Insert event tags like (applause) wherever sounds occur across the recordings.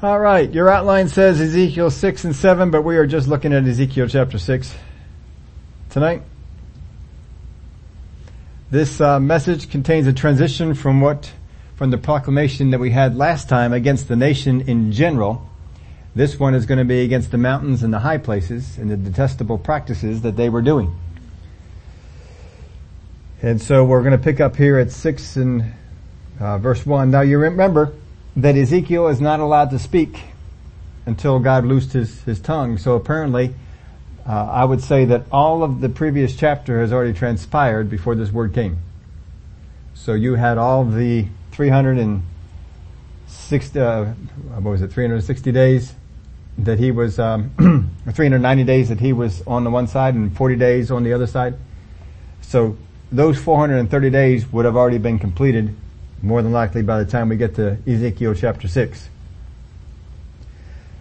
All right, your outline says Ezekiel 6 and 7, but we are just looking at Ezekiel chapter 6 tonight. This uh, message contains a transition from what, from the proclamation that we had last time against the nation in general. This one is going to be against the mountains and the high places and the detestable practices that they were doing. And so we're going to pick up here at 6 and uh, verse 1. Now you remember, that Ezekiel is not allowed to speak until God loosed his, his tongue. So apparently, uh, I would say that all of the previous chapter has already transpired before this word came. So you had all the 360, uh, what was it, 360 days that he was, um, (clears throat) 390 days that he was on the one side and 40 days on the other side. So those 430 days would have already been completed more than likely by the time we get to Ezekiel chapter 6.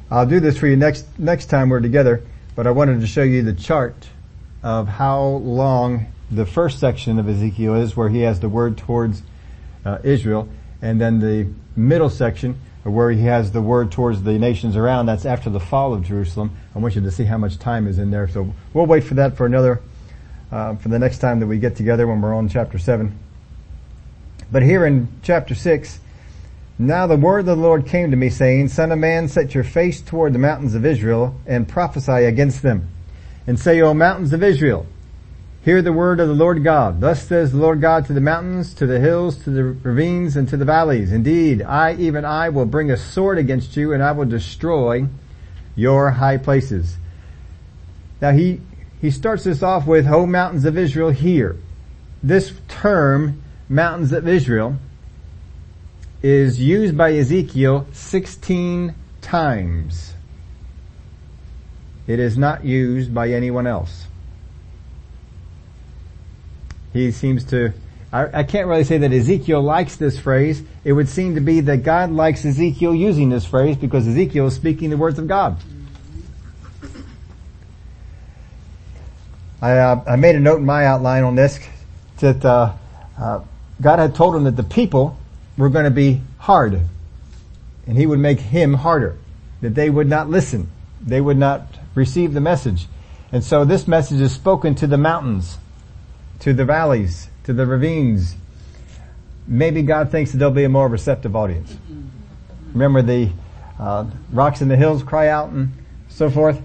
I'll do this for you next, next time we're together, but I wanted to show you the chart of how long the first section of Ezekiel is where he has the word towards uh, Israel, and then the middle section where he has the word towards the nations around. That's after the fall of Jerusalem. I want you to see how much time is in there. So we'll wait for that for another, uh, for the next time that we get together when we're on chapter 7. But here in chapter 6, now the word of the Lord came to me saying, Son of man, set your face toward the mountains of Israel and prophesy against them. And say, O mountains of Israel, hear the word of the Lord God. Thus says the Lord God to the mountains, to the hills, to the ravines, and to the valleys. Indeed, I, even I, will bring a sword against you and I will destroy your high places. Now he, he starts this off with, O mountains of Israel, hear. This term mountains of Israel is used by Ezekiel 16 times. It is not used by anyone else. He seems to, I, I, can't really say that Ezekiel likes this phrase. It would seem to be that God likes Ezekiel using this phrase because Ezekiel is speaking the words of God. I, uh, I made a note in my outline on this that uh, uh, God had told him that the people were going to be hard. And he would make him harder. That they would not listen. They would not receive the message. And so this message is spoken to the mountains, to the valleys, to the ravines. Maybe God thinks that there'll be a more receptive audience. Remember the uh, rocks in the hills cry out and so forth.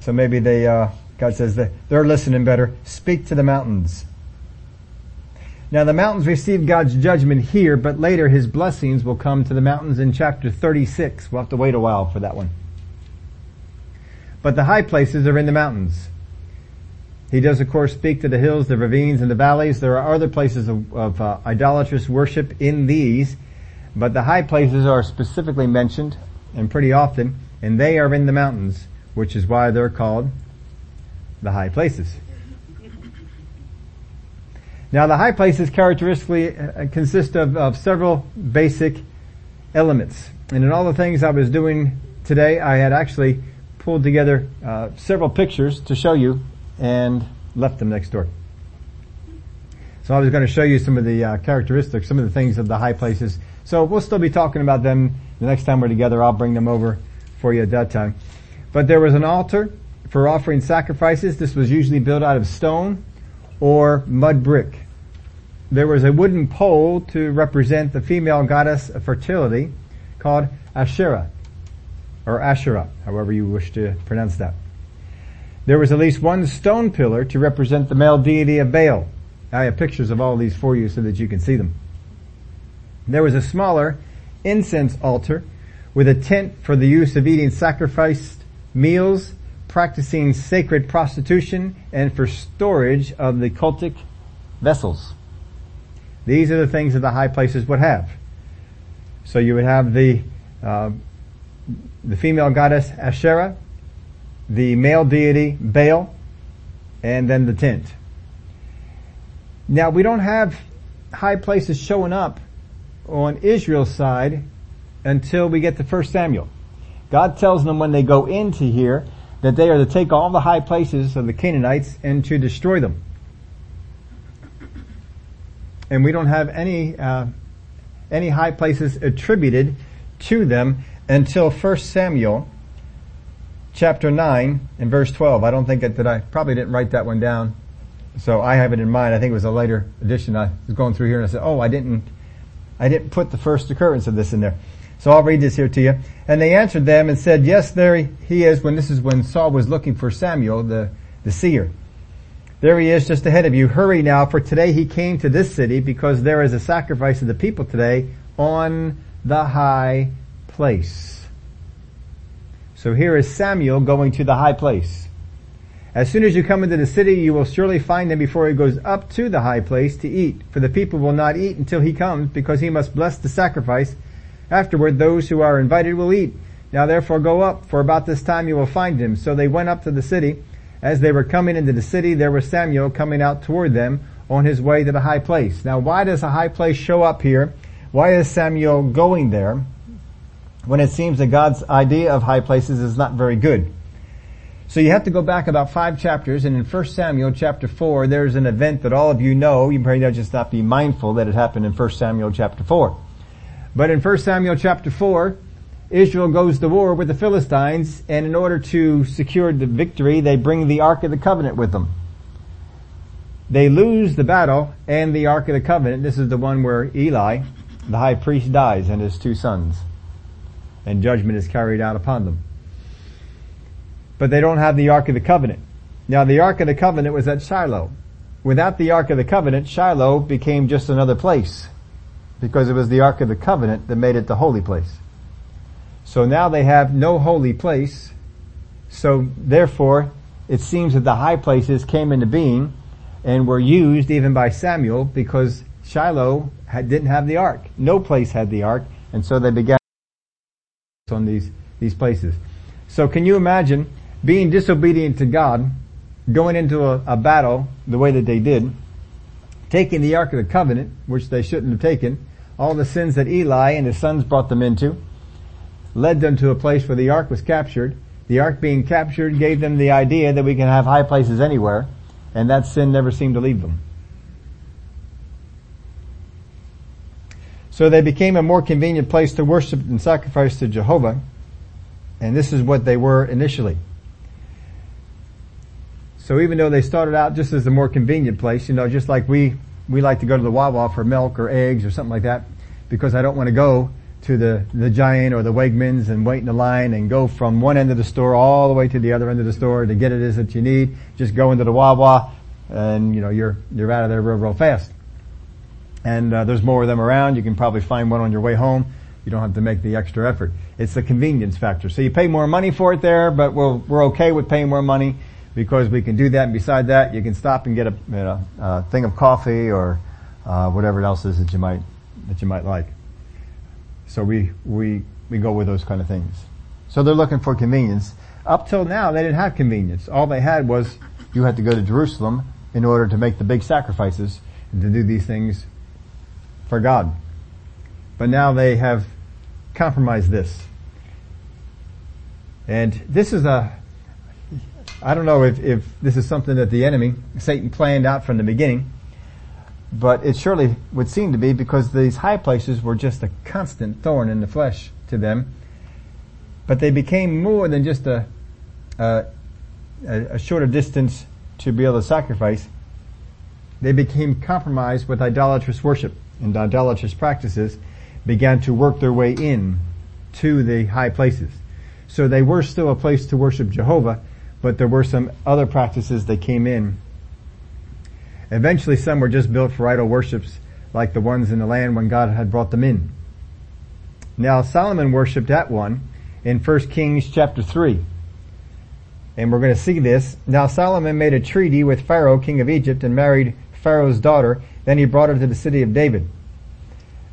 So maybe they, uh, God says that they're listening better. Speak to the mountains. Now the mountains received God's judgment here, but later his blessings will come to the mountains in chapter 36. We'll have to wait a while for that one. But the high places are in the mountains. He does of course speak to the hills, the ravines, and the valleys. There are other places of, of uh, idolatrous worship in these, but the high places are specifically mentioned and pretty often, and they are in the mountains, which is why they're called the high places. Now the high places characteristically uh, consist of, of several basic elements. And in all the things I was doing today, I had actually pulled together uh, several pictures to show you and left them next door. So I was going to show you some of the uh, characteristics, some of the things of the high places. So we'll still be talking about them the next time we're together. I'll bring them over for you at that time. But there was an altar for offering sacrifices. This was usually built out of stone or mud brick. There was a wooden pole to represent the female goddess of fertility called Asherah, or Asherah, however you wish to pronounce that. There was at least one stone pillar to represent the male deity of Baal. I have pictures of all these for you so that you can see them. There was a smaller incense altar with a tent for the use of eating sacrificed meals practicing sacred prostitution, and for storage of the cultic vessels. These are the things that the high places would have. So you would have the uh, the female goddess Asherah, the male deity Baal, and then the tent. Now we don't have high places showing up on Israel's side until we get to 1 Samuel. God tells them when they go into here that they are to take all the high places of the Canaanites and to destroy them. And we don't have any uh, any high places attributed to them until 1 Samuel chapter 9 and verse 12. I don't think that, that I probably didn't write that one down. So I have it in mind. I think it was a later edition. I was going through here and I said, oh, I didn't, I didn't put the first occurrence of this in there. So I'll read this here to you. And they answered them and said, yes, there he is when this is when Saul was looking for Samuel, the, the seer. There he is just ahead of you. Hurry now, for today he came to this city because there is a sacrifice of the people today on the high place. So here is Samuel going to the high place. As soon as you come into the city, you will surely find him before he goes up to the high place to eat. For the people will not eat until he comes, because he must bless the sacrifice. Afterward, those who are invited will eat. Now therefore go up, for about this time you will find him. So they went up to the city. As they were coming into the city, there was Samuel coming out toward them on his way to the high place. Now why does a high place show up here? Why is Samuel going there when it seems that God's idea of high places is not very good? So you have to go back about five chapters, and in 1 Samuel chapter 4, there's an event that all of you know. You may not just not be mindful that it happened in 1 Samuel chapter 4. But in 1 Samuel chapter 4, Israel goes to war with the Philistines, and in order to secure the victory, they bring the Ark of the Covenant with them. They lose the battle and the Ark of the Covenant. This is the one where Eli, the high priest, dies and his two sons. And judgment is carried out upon them. But they don't have the Ark of the Covenant. Now the Ark of the Covenant was at Shiloh. Without the Ark of the Covenant, Shiloh became just another place. Because it was the Ark of the Covenant that made it the holy place. So now they have no holy place. So therefore, it seems that the high places came into being and were used even by Samuel because Shiloh had, didn't have the ark. No place had the ark, and so they began on these these places. So can you imagine being disobedient to God, going into a, a battle the way that they did, taking the ark of the covenant, which they shouldn't have taken, all the sins that Eli and his sons brought them into, led them to a place where the ark was captured. The ark being captured gave them the idea that we can have high places anywhere, and that sin never seemed to leave them. So they became a more convenient place to worship and sacrifice to Jehovah, and this is what they were initially. So even though they started out just as a more convenient place, you know, just like we, we like to go to the Wawa for milk or eggs or something like that, because I don't want to go to the, the Giant or the Wegmans and wait in the line and go from one end of the store all the way to the other end of the store to get it is that you need. Just go into the Wawa and, you know, you're, you're out of there real, real fast. And, uh, there's more of them around. You can probably find one on your way home. You don't have to make the extra effort. It's the convenience factor. So you pay more money for it there, but we're, we're okay with paying more money because we can do that. And beside that, you can stop and get a, you know, thing of coffee or, uh, whatever else is that you might, that you might like. So we, we, we go with those kind of things. So they're looking for convenience. Up till now, they didn't have convenience. All they had was you had to go to Jerusalem in order to make the big sacrifices and to do these things for God. But now they have compromised this. And this is a, I don't know if, if this is something that the enemy, Satan planned out from the beginning, but it surely would seem to be because these high places were just a constant thorn in the flesh to them. But they became more than just a, a, a shorter distance to be able to sacrifice. They became compromised with idolatrous worship and idolatrous practices began to work their way in to the high places. So they were still a place to worship Jehovah, but there were some other practices that came in Eventually some were just built for idol worships like the ones in the land when God had brought them in. Now Solomon worshipped at one in 1 Kings chapter 3. And we're going to see this. Now Solomon made a treaty with Pharaoh, king of Egypt, and married Pharaoh's daughter. Then he brought her to the city of David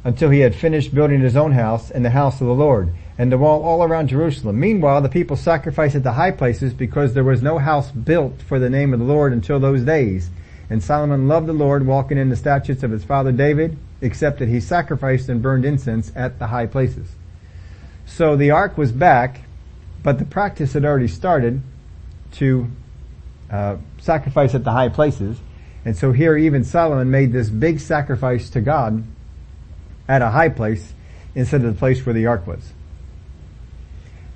until he had finished building his own house and the house of the Lord and the wall all around Jerusalem. Meanwhile, the people sacrificed at the high places because there was no house built for the name of the Lord until those days. And Solomon loved the Lord, walking in the statutes of his father David, except that he sacrificed and burned incense at the high places. So the ark was back, but the practice had already started to uh, sacrifice at the high places. And so here even Solomon made this big sacrifice to God at a high place instead of the place where the ark was.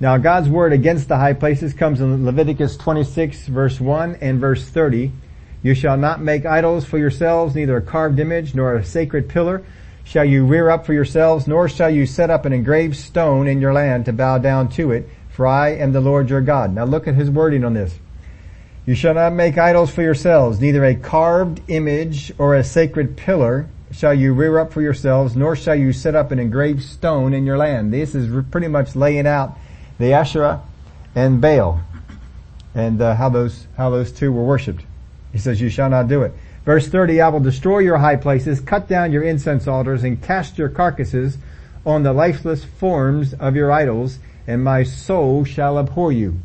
Now God's word against the high places comes in Leviticus 26 verse 1 and verse 30. You shall not make idols for yourselves, neither a carved image nor a sacred pillar shall you rear up for yourselves, nor shall you set up an engraved stone in your land to bow down to it, for I am the Lord your God. Now look at his wording on this. You shall not make idols for yourselves, neither a carved image or a sacred pillar shall you rear up for yourselves, nor shall you set up an engraved stone in your land. This is pretty much laying out the Asherah and Baal and uh, how those how those two were worshipped. He says, "You shall not do it." Verse 30, "I will destroy your high places, cut down your incense altars, and cast your carcasses on the lifeless forms of your idols, and my soul shall abhor you."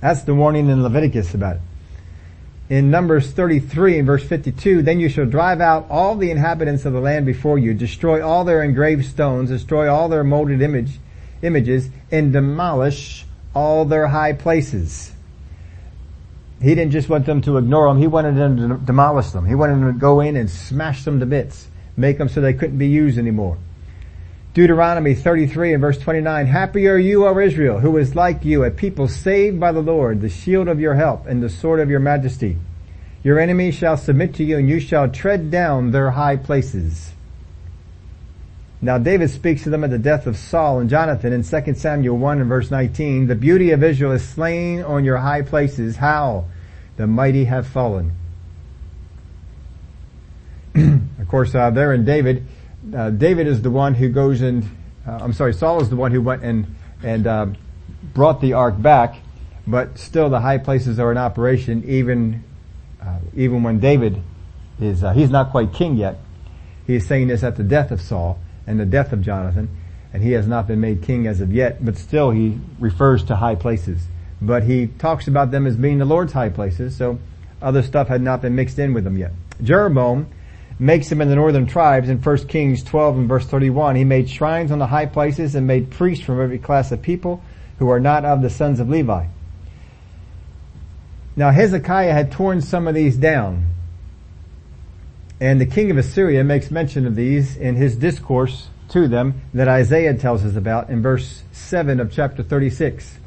That's the warning in Leviticus about it. In Numbers 33 and verse 52, then you shall drive out all the inhabitants of the land before you, destroy all their engraved stones, destroy all their molded image, images and demolish all their high places. He didn't just want them to ignore them, he wanted them to demolish them. He wanted them to go in and smash them to bits, make them so they couldn't be used anymore. Deuteronomy 33 and verse 29, Happy are you, O Israel, who is like you, a people saved by the Lord, the shield of your help and the sword of your majesty. Your enemies shall submit to you and you shall tread down their high places. Now David speaks to them at the death of Saul and Jonathan in 2 Samuel 1 and verse 19. The beauty of Israel is slain on your high places. How? The mighty have fallen. (clears throat) of course, uh, there in David, uh, David is the one who goes and, uh, I'm sorry, Saul is the one who went and, and, uh, brought the ark back, but still the high places are in operation even, uh, even when David is, uh, he's not quite king yet. He's saying this at the death of Saul and the death of Jonathan, and he has not been made king as of yet, but still he refers to high places. But he talks about them as being the Lord's high places, so other stuff had not been mixed in with them yet. Jeroboam makes them in the northern tribes in 1 Kings 12 and verse 31. He made shrines on the high places and made priests from every class of people who are not of the sons of Levi. Now Hezekiah had torn some of these down and the king of Assyria makes mention of these in his discourse to them that Isaiah tells us about in verse 7 of chapter 36.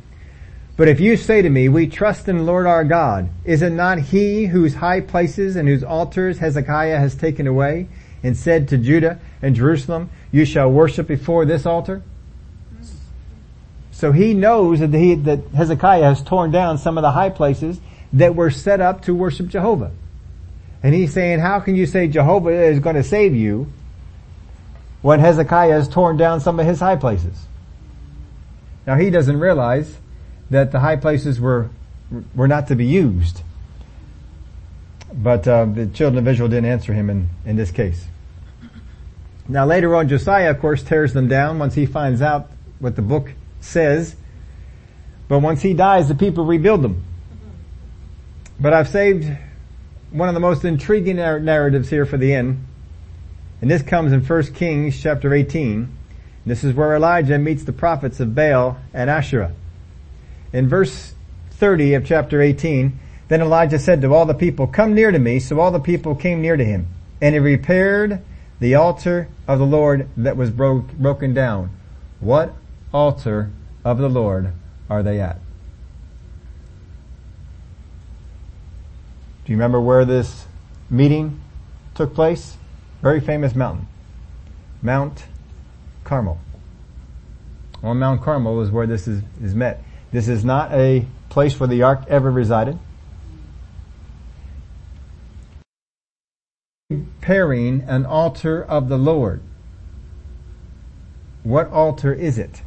But if you say to me, we trust in the Lord our God, is it not he whose high places and whose altars Hezekiah has taken away and said to Judah and Jerusalem, you shall worship before this altar? So he knows that, he, that Hezekiah has torn down some of the high places that were set up to worship Jehovah. And he's saying, how can you say Jehovah is going to save you when Hezekiah has torn down some of his high places? Now he doesn't realize that the high places were, were not to be used. But uh, the children of Israel didn't answer him in, in this case. Now later on, Josiah, of course, tears them down once he finds out what the book says. But once he dies, the people rebuild them. But I've saved one of the most intriguing narratives here for the end. And this comes in 1 Kings chapter 18. This is where Elijah meets the prophets of Baal and Asherah. In verse 30 of chapter 18, then Elijah said to all the people, come near to me. So all the people came near to him. And he repaired the altar of the Lord that was broke, broken down. What altar of the Lord are they at? Do you remember where this meeting took place? Very famous mountain. Mount Carmel. On Mount Carmel is where this is, is met. This is not a place where the ark ever resided. Preparing an altar of the Lord. What altar is it?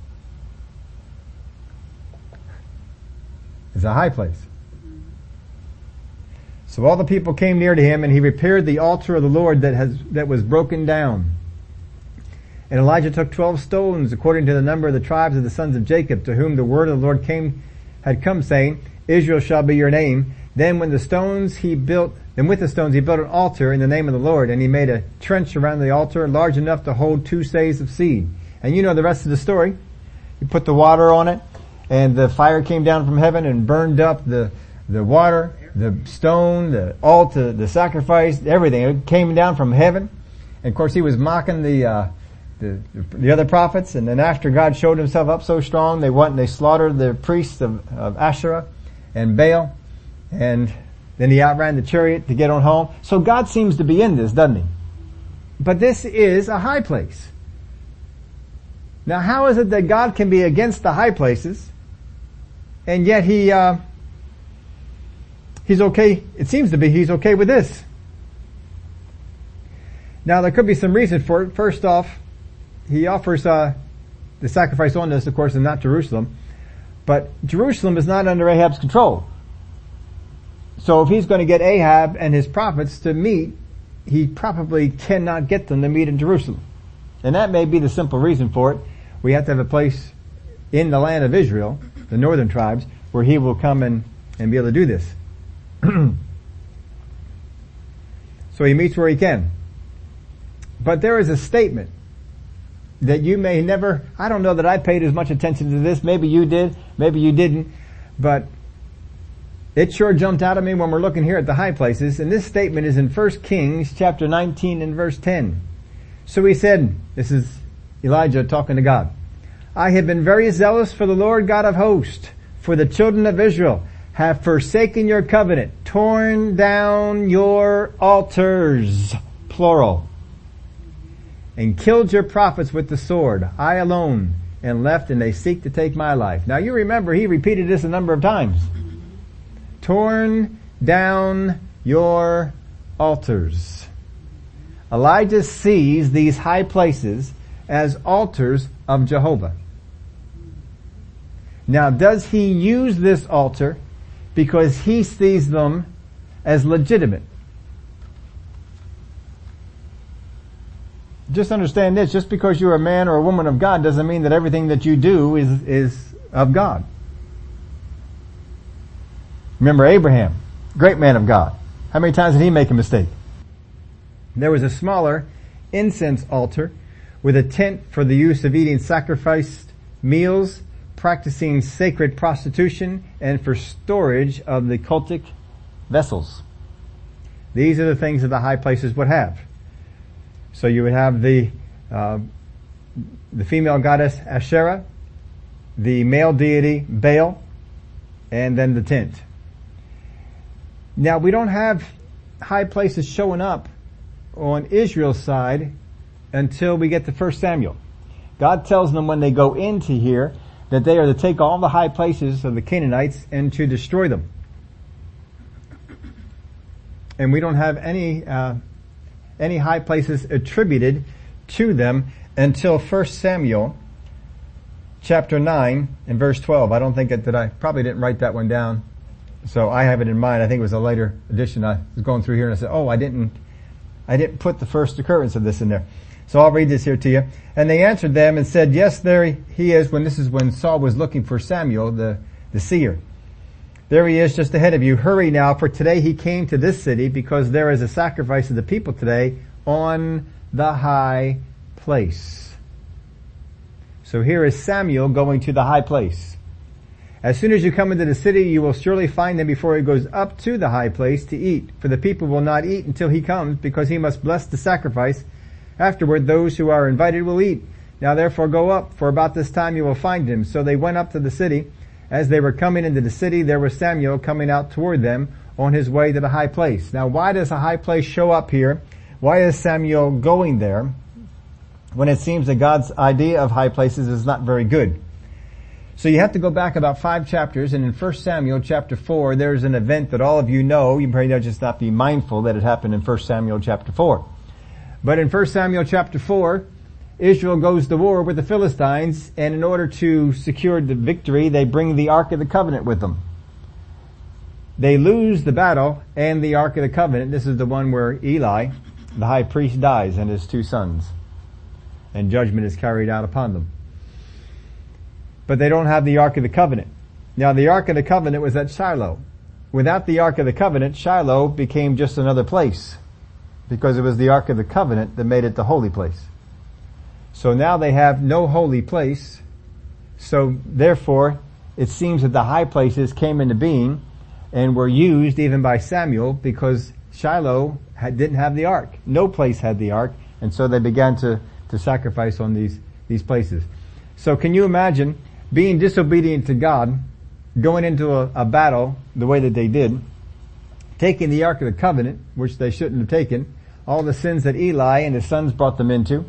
It's a high place. So all the people came near to him and he repaired the altar of the Lord that has, that was broken down. And Elijah took twelve stones according to the number of the tribes of the sons of Jacob to whom the word of the Lord came, had come saying, Israel shall be your name. Then when the stones he built, and with the stones he built an altar in the name of the Lord and he made a trench around the altar large enough to hold two seahs of seed. And you know the rest of the story. He put the water on it and the fire came down from heaven and burned up the, the water the stone, the altar, the sacrifice, everything. It came down from heaven. And of course he was mocking the, uh, the, the other prophets, and then after God showed himself up so strong, they went and they slaughtered the priests of, of Asherah and Baal, and then he outran the chariot to get on home. So God seems to be in this, doesn't he? But this is a high place. Now how is it that God can be against the high places, and yet he, uh, he's okay, it seems to be he's okay with this. Now there could be some reason for it. First off, he offers uh, the sacrifice on this, of course, and not Jerusalem. But Jerusalem is not under Ahab's control. So if he's going to get Ahab and his prophets to meet, he probably cannot get them to meet in Jerusalem. And that may be the simple reason for it. We have to have a place in the land of Israel, the northern tribes, where he will come and, and be able to do this. (clears throat) so he meets where he can. But there is a statement that you may never, I don't know that I paid as much attention to this. Maybe you did, maybe you didn't, but it sure jumped out at me when we're looking here at the high places. And this statement is in 1 Kings chapter 19 and verse 10. So he said, this is Elijah talking to God. I have been very zealous for the Lord God of hosts, for the children of Israel have forsaken your covenant, torn down your altars, plural and killed your prophets with the sword, I alone, and left and they seek to take my life. Now you remember he repeated this a number of times. Torn down your altars. Elijah sees these high places as altars of Jehovah. Now does he use this altar because he sees them as legitimate? just understand this, just because you're a man or a woman of God doesn't mean that everything that you do is, is of God. Remember Abraham, great man of God. How many times did he make a mistake? There was a smaller incense altar with a tent for the use of eating sacrificed meals, practicing sacred prostitution, and for storage of the cultic vessels. These are the things that the high places would have. So you would have the uh, the female goddess Asherah, the male deity Baal, and then the tent. Now we don't have high places showing up on Israel's side until we get to 1 Samuel. God tells them when they go into here that they are to take all the high places of the Canaanites and to destroy them. And we don't have any uh, any high places attributed to them until 1 Samuel chapter 9 and verse 12. I don't think that, that I probably didn't write that one down. So I have it in mind. I think it was a later edition. I was going through here and I said, oh, I didn't, I didn't put the first occurrence of this in there. So I'll read this here to you. And they answered them and said, yes, there he is when this is when Saul was looking for Samuel, the, the seer. There he is just ahead of you. Hurry now, for today he came to this city because there is a sacrifice of the people today on the high place. So here is Samuel going to the high place. As soon as you come into the city, you will surely find him before he goes up to the high place to eat. For the people will not eat until he comes because he must bless the sacrifice. Afterward, those who are invited will eat. Now therefore go up, for about this time you will find him. So they went up to the city. As they were coming into the city, there was Samuel coming out toward them on his way to the high place. Now why does a high place show up here? Why is Samuel going there when it seems that God's idea of high places is not very good? So you have to go back about five chapters and in 1 Samuel chapter 4 there's an event that all of you know, you may just not be mindful that it happened in 1 Samuel chapter 4. But in 1 Samuel chapter 4, Israel goes to war with the Philistines, and in order to secure the victory, they bring the Ark of the Covenant with them. They lose the battle and the Ark of the Covenant. This is the one where Eli, the high priest, dies and his two sons. And judgment is carried out upon them. But they don't have the Ark of the Covenant. Now the Ark of the Covenant was at Shiloh. Without the Ark of the Covenant, Shiloh became just another place. Because it was the Ark of the Covenant that made it the holy place. So now they have no holy place. So therefore, it seems that the high places came into being and were used even by Samuel because Shiloh had, didn't have the ark. No place had the ark. And so they began to to sacrifice on these, these places. So can you imagine being disobedient to God, going into a, a battle the way that they did, taking the Ark of the Covenant, which they shouldn't have taken, all the sins that Eli and his sons brought them into,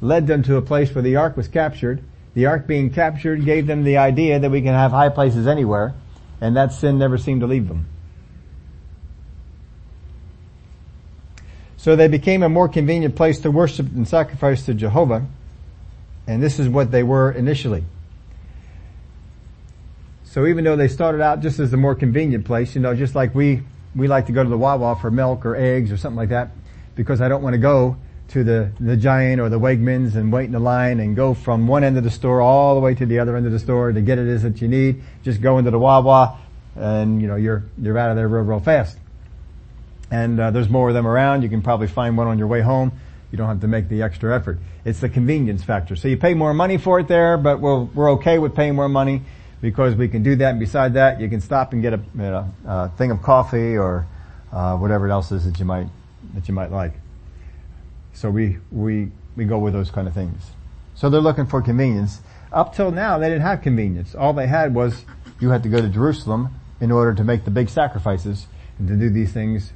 led them to a place where the Ark was captured. The Ark being captured gave them the idea that we can have high places anywhere, and that sin never seemed to leave them. So they became a more convenient place to worship and sacrifice to Jehovah, and this is what they were initially. So even though they started out just as a more convenient place, you know, just like we, we like to go to the Wawa for milk or eggs or something like that, because I don't want to go to the, the Giant or the Wegmans and wait in the line and go from one end of the store all the way to the other end of the store to get it is that you need. Just go into the Wawa and, you know, you're, you're out of there real, real fast. And, uh, there's more of them around. You can probably find one on your way home. You don't have to make the extra effort. It's the convenience factor. So you pay more money for it there, but we're, we're okay with paying more money because we can do that. And beside that, you can stop and get a, you know, thing of coffee or uh, whatever else is that you might that you might like. So we we we go with those kind of things. So they're looking for convenience. Up till now, they didn't have convenience. All they had was you had to go to Jerusalem in order to make the big sacrifices and to do these things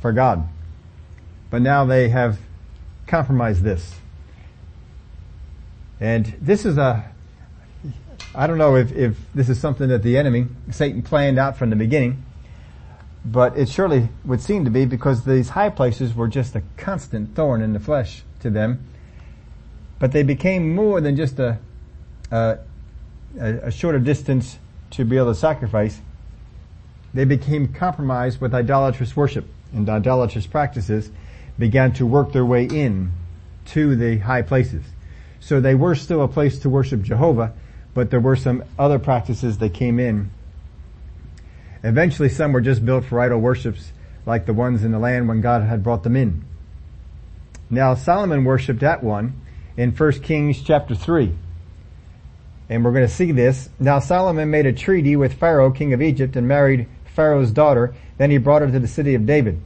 for God. But now they have compromised this. And this is a I don't know if, if this is something that the enemy, Satan planned out from the beginning, but it surely would seem to be because these high places were just a constant thorn in the flesh to them. But they became more than just a, a, a shorter distance to be able to sacrifice. They became compromised with idolatrous worship and idolatrous practices began to work their way in to the high places. So they were still a place to worship Jehovah, but there were some other practices that came in. Eventually some were just built for idol worships like the ones in the land when God had brought them in. Now Solomon worshipped at one in 1 Kings chapter 3. And we're going to see this. Now Solomon made a treaty with Pharaoh, king of Egypt, and married Pharaoh's daughter. Then he brought her to the city of David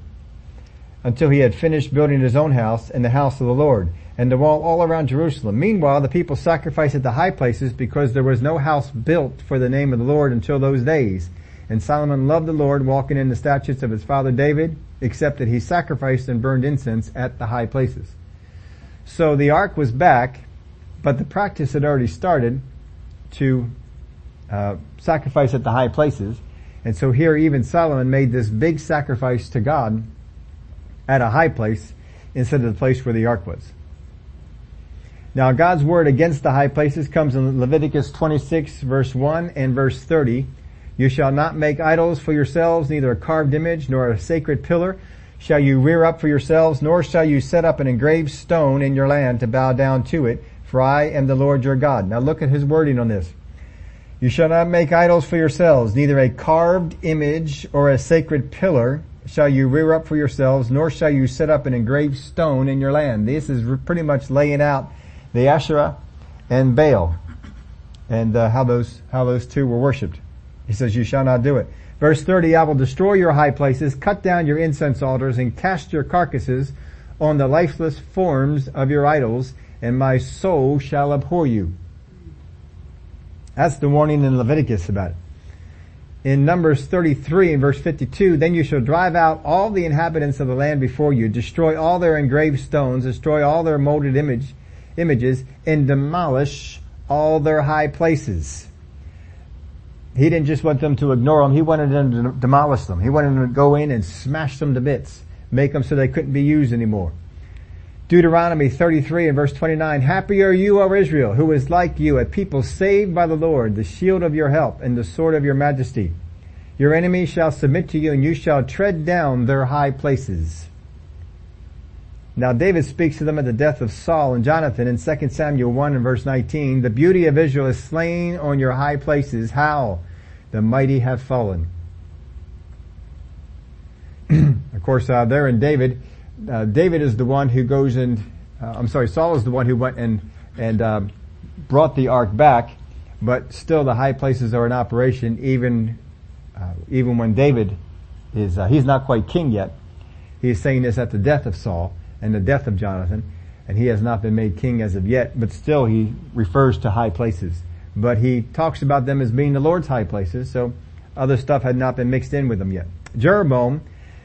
until he had finished building his own house and the house of the Lord and the wall all around Jerusalem. Meanwhile, the people sacrificed at the high places because there was no house built for the name of the Lord until those days. And Solomon loved the Lord, walking in the statutes of his father David, except that he sacrificed and burned incense at the high places. So the ark was back, but the practice had already started to uh, sacrifice at the high places. And so here even Solomon made this big sacrifice to God at a high place instead of the place where the ark was. Now God's word against the high places comes in Leviticus 26 verse 1 and verse 30. You shall not make idols for yourselves, neither a carved image nor a sacred pillar shall you rear up for yourselves, nor shall you set up an engraved stone in your land to bow down to it, for I am the Lord your God. Now look at his wording on this. You shall not make idols for yourselves, neither a carved image or a sacred pillar shall you rear up for yourselves, nor shall you set up an engraved stone in your land. This is pretty much laying out the Asherah and Baal, and uh, how those how those two were worshipped. He says, "You shall not do it." Verse thirty: I will destroy your high places, cut down your incense altars, and cast your carcasses on the lifeless forms of your idols, and my soul shall abhor you. That's the warning in Leviticus about it. In Numbers 33 and verse 52, then you shall drive out all the inhabitants of the land before you, destroy all their engraved stones, destroy all their molded image, images and demolish all their high places. He didn't just want them to ignore them, he wanted them to demolish them. He wanted them to go in and smash them to bits, make them so they couldn't be used anymore. Deuteronomy 33 and verse 29, Happy are you, O Israel, who is like you, a people saved by the Lord, the shield of your help and the sword of your majesty. Your enemies shall submit to you and you shall tread down their high places. Now David speaks to them at the death of Saul and Jonathan in 2 Samuel 1 and verse 19. The beauty of Israel is slain on your high places. How? The mighty have fallen. (clears throat) of course, uh, there in David, uh, David is the one who goes and, uh, I'm sorry, Saul is the one who went and, and, um, brought the ark back, but still the high places are in operation even, uh, even when David is, uh, he's not quite king yet. He's saying this at the death of Saul and the death of Jonathan. and he has not been made king as of yet, but still he refers to high places. But he talks about them as being the Lord's high places, so other stuff had not been mixed in with them yet. Jeroboam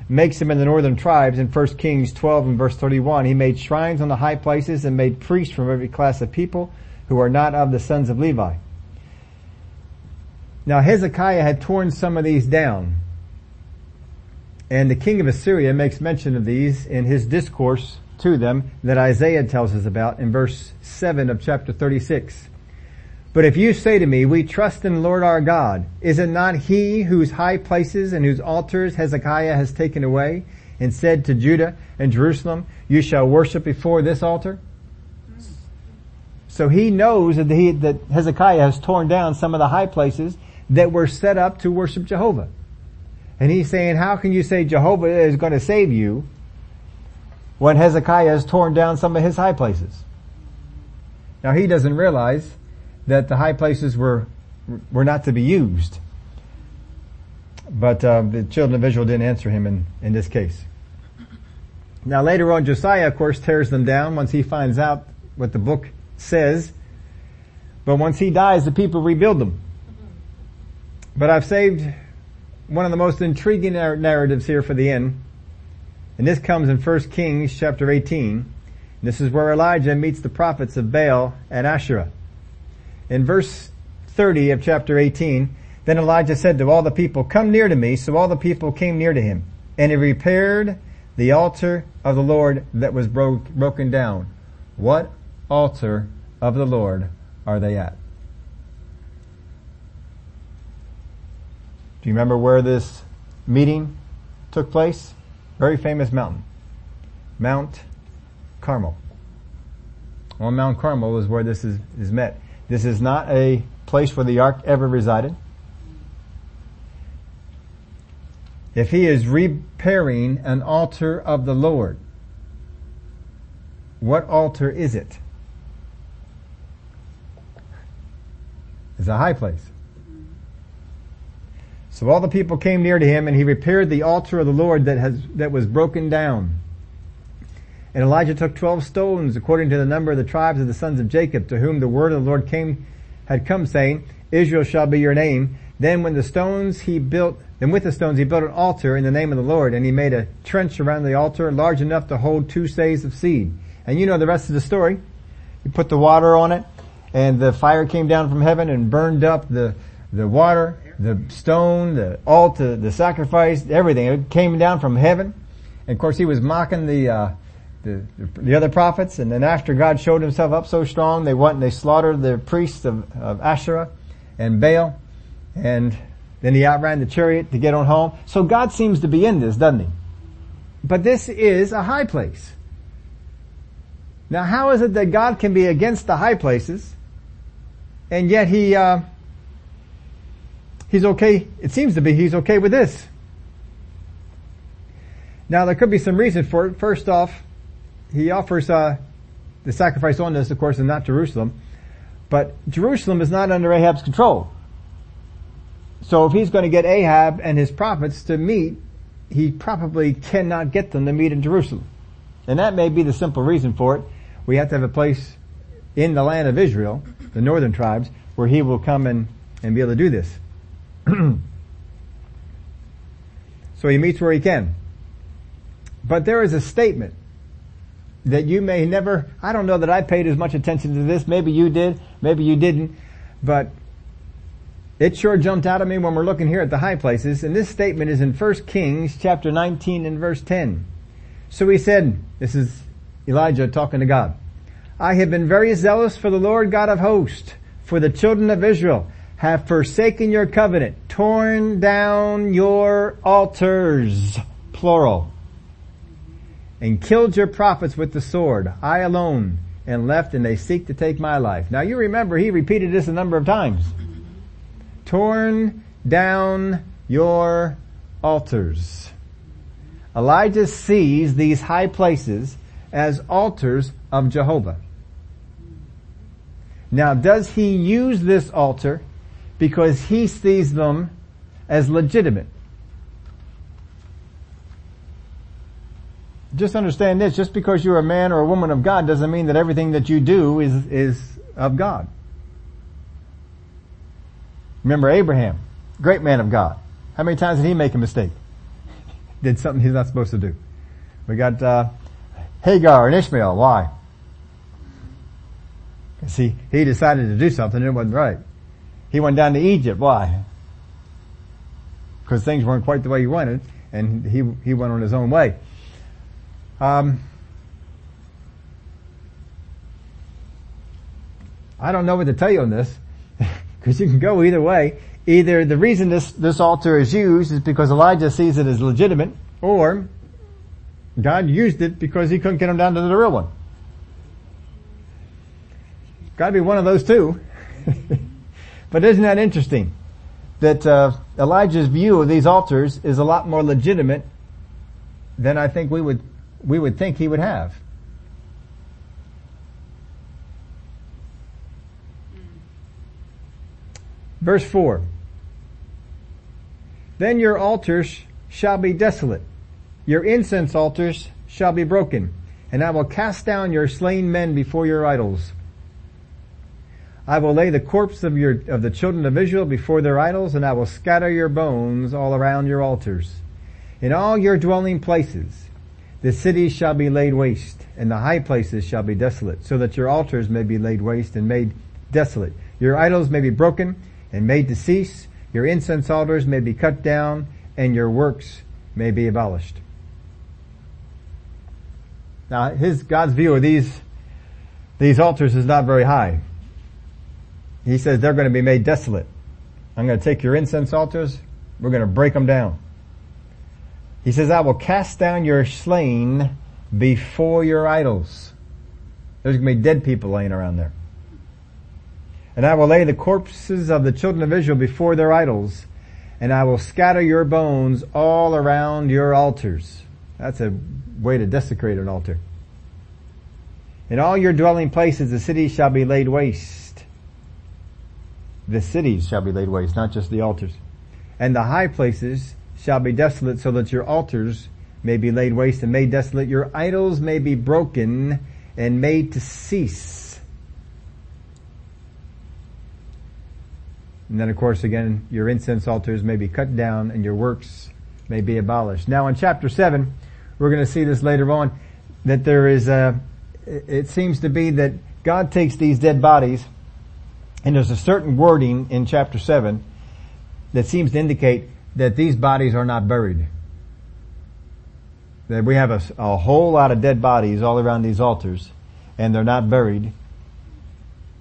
makes them in the northern tribes in 1 Kings 12 and verse 31. He made shrines on the high places and made priests from every class of people who are not of the sons of Levi. Now Hezekiah had torn some of these down. And the king of Assyria makes mention of these in his discourse to them that Isaiah tells us about in verse 7 of chapter 36. But if you say to me, we trust in the Lord our God, is it not he whose high places and whose altars Hezekiah has taken away and said to Judah and Jerusalem, you shall worship before this altar? So he knows that, he, that Hezekiah has torn down some of the high places that were set up to worship Jehovah. And he's saying, how can you say Jehovah is going to save you when Hezekiah has torn down some of his high places? Now he doesn't realize that the high places were were not to be used. But uh, the children of Israel didn't answer him in, in this case. Now later on, Josiah, of course, tears them down once he finds out what the book says. But once he dies, the people rebuild them. But I've saved one of the most intriguing narratives here for the end. And this comes in 1 Kings chapter 18. This is where Elijah meets the prophets of Baal and Asherah. In verse 30 of chapter 18, then Elijah said to all the people, come near to me. So all the people came near to him. And he repaired the altar of the Lord that was broke, broken down. What altar of the Lord are they at? Do you remember where this meeting took place? Very famous mountain. Mount Carmel. On Mount Carmel is where this is, is met. This is not a place where the ark ever resided. If he is repairing an altar of the Lord, what altar is it? It's a high place. So all the people came near to him and he repaired the altar of the Lord that has, that was broken down. And Elijah took twelve stones according to the number of the tribes of the sons of Jacob to whom the word of the Lord came, had come saying, Israel shall be your name. Then when the stones he built, then with the stones he built an altar in the name of the Lord and he made a trench around the altar large enough to hold two seahs of seed. And you know the rest of the story. He put the water on it and the fire came down from heaven and burned up the, the water, the stone, the altar, the sacrifice, everything. It came down from heaven. And of course he was mocking the, uh, the, the other prophets, and then after God showed himself up so strong, they went and they slaughtered the priests of, of Asherah and Baal, and then he outran the chariot to get on home. So God seems to be in this, doesn't he? But this is a high place. Now how is it that God can be against the high places, and yet he, uh, he's okay, it seems to be he's okay with this. Now there could be some reason for it. First off, he offers uh, the sacrifice on this, of course, and not Jerusalem. But Jerusalem is not under Ahab's control. So if he's going to get Ahab and his prophets to meet, he probably cannot get them to meet in Jerusalem. And that may be the simple reason for it. We have to have a place in the land of Israel, the northern tribes, where he will come and, and be able to do this. (clears throat) so he meets where he can. But there is a statement that you may never, I don't know that I paid as much attention to this. Maybe you did, maybe you didn't, but it sure jumped out at me when we're looking here at the high places. And this statement is in 1 Kings chapter 19 and verse 10. So he said, this is Elijah talking to God. I have been very zealous for the Lord God of hosts, for the children of Israel have forsaken your covenant, torn down your altars, plural and killed your prophets with the sword, I alone, and left and they seek to take my life. Now you remember he repeated this a number of times. Torn down your altars. Elijah sees these high places as altars of Jehovah. Now does he use this altar because he sees them as legitimate? Just understand this, just because you're a man or a woman of God doesn't mean that everything that you do is, is of God. Remember Abraham, great man of God. How many times did he make a mistake? (laughs) did something he's not supposed to do. We got, uh, Hagar and Ishmael. Why? See, he decided to do something and it wasn't right. He went down to Egypt. Why? Because things weren't quite the way he wanted and he, he went on his own way. Um, I don't know what to tell you on this (laughs) because you can go either way. Either the reason this, this altar is used is because Elijah sees it as legitimate or God used it because he couldn't get him down to the real one. Gotta be one of those two. (laughs) but isn't that interesting? That uh, Elijah's view of these altars is a lot more legitimate than I think we would we would think he would have. Verse 4. Then your altars shall be desolate. Your incense altars shall be broken, and I will cast down your slain men before your idols. I will lay the corpse of your, of the children of Israel before their idols, and I will scatter your bones all around your altars. In all your dwelling places, the cities shall be laid waste, and the high places shall be desolate, so that your altars may be laid waste and made desolate. Your idols may be broken and made to cease. Your incense altars may be cut down, and your works may be abolished. Now, his God's view of these these altars is not very high. He says they're going to be made desolate. I'm going to take your incense altars. We're going to break them down. He says, I will cast down your slain before your idols. There's going to be dead people laying around there. And I will lay the corpses of the children of Israel before their idols, and I will scatter your bones all around your altars. That's a way to desecrate an altar. In all your dwelling places the cities shall be laid waste. The cities shall be laid waste, not just the altars. And the high places shall be desolate so that your altars may be laid waste and made desolate. Your idols may be broken and made to cease. And then of course again, your incense altars may be cut down and your works may be abolished. Now in chapter 7, we're going to see this later on, that there is a, it seems to be that God takes these dead bodies and there's a certain wording in chapter 7 that seems to indicate that these bodies are not buried. That we have a, a whole lot of dead bodies all around these altars and they're not buried.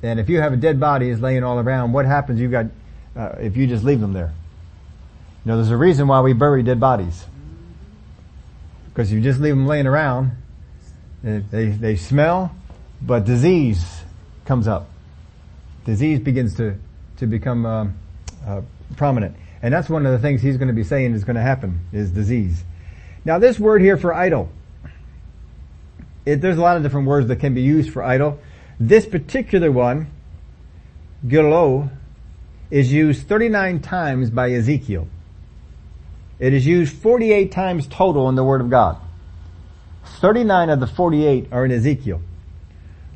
And if you have a dead body is laying all around, what happens you got, uh, if you just leave them there? You know, there's a reason why we bury dead bodies. Because you just leave them laying around, they, they, smell, but disease comes up. Disease begins to, to become uh, uh, prominent. And that's one of the things he's going to be saying is going to happen, is disease. Now this word here for idol, it, there's a lot of different words that can be used for idol. This particular one, gilo, is used 39 times by Ezekiel. It is used 48 times total in the Word of God. 39 of the 48 are in Ezekiel.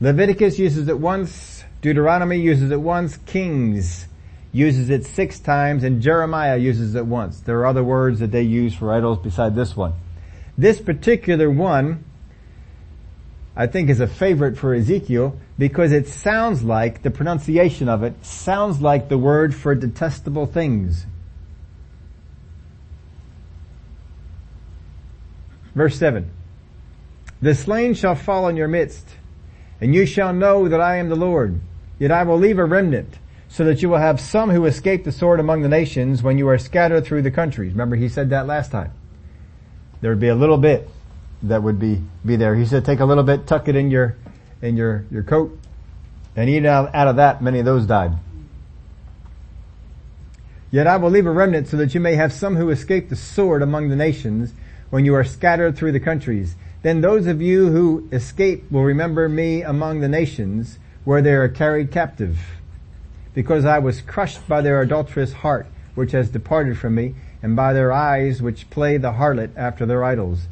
Leviticus uses it once, Deuteronomy uses it once, Kings uses it six times and Jeremiah uses it once. There are other words that they use for idols beside this one. This particular one, I think is a favorite for Ezekiel because it sounds like, the pronunciation of it sounds like the word for detestable things. Verse 7. The slain shall fall in your midst, and you shall know that I am the Lord. Yet I will leave a remnant so that you will have some who escape the sword among the nations when you are scattered through the countries. Remember he said that last time. There would be a little bit that would be, be there. He said take a little bit, tuck it in your, in your, your coat, and eat out, out of that, many of those died. Yet I will leave a remnant so that you may have some who escape the sword among the nations when you are scattered through the countries. Then those of you who escape will remember me among the nations where they are carried captive because I was crushed by their adulterous heart, which has departed from me, and by their eyes which play the harlot after their idols.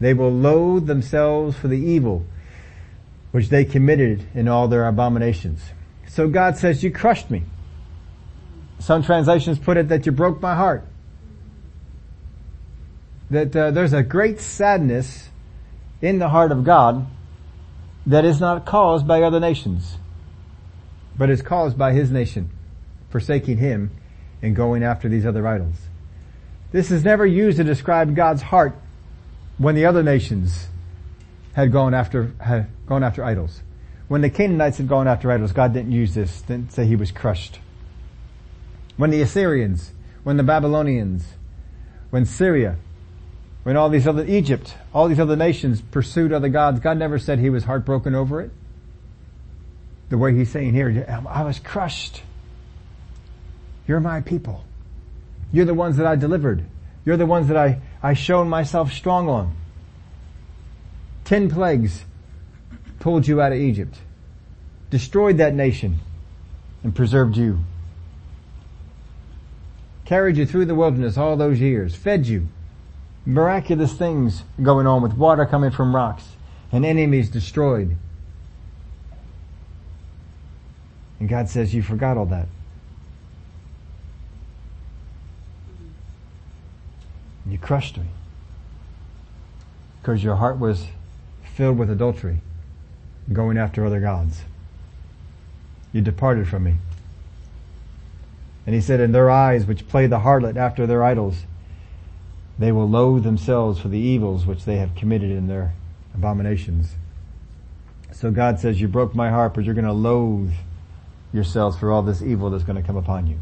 They will loathe themselves for the evil which they committed in all their abominations. So God says, you crushed me. Some translations put it that you broke my heart. That uh, there's a great sadness in the heart of God that is not caused by other nations, but is caused by His nation forsaking Him and going after these other idols. This is never used to describe God's heart when the other nations had gone after, had gone after idols. When the Canaanites had gone after idols, God didn't use this, didn't say he was crushed. When the Assyrians, when the Babylonians, when Syria, when all these other, Egypt, all these other nations pursued other gods, God never said he was heartbroken over it. The way he's saying here, I was crushed. You're my people. You're the ones that I delivered. You're the ones that I, I shown myself strong on. Ten plagues pulled you out of Egypt, destroyed that nation, and preserved you. Carried you through the wilderness all those years, fed you. Miraculous things going on with water coming from rocks and enemies destroyed. And God says, you forgot all that. You crushed me. Because your heart was filled with adultery, going after other gods. You departed from me. And he said, in their eyes which play the harlot after their idols, they will loathe themselves for the evils which they have committed in their abominations. So God says, you broke my heart, but you're going to loathe yourselves for all this evil that's going to come upon you.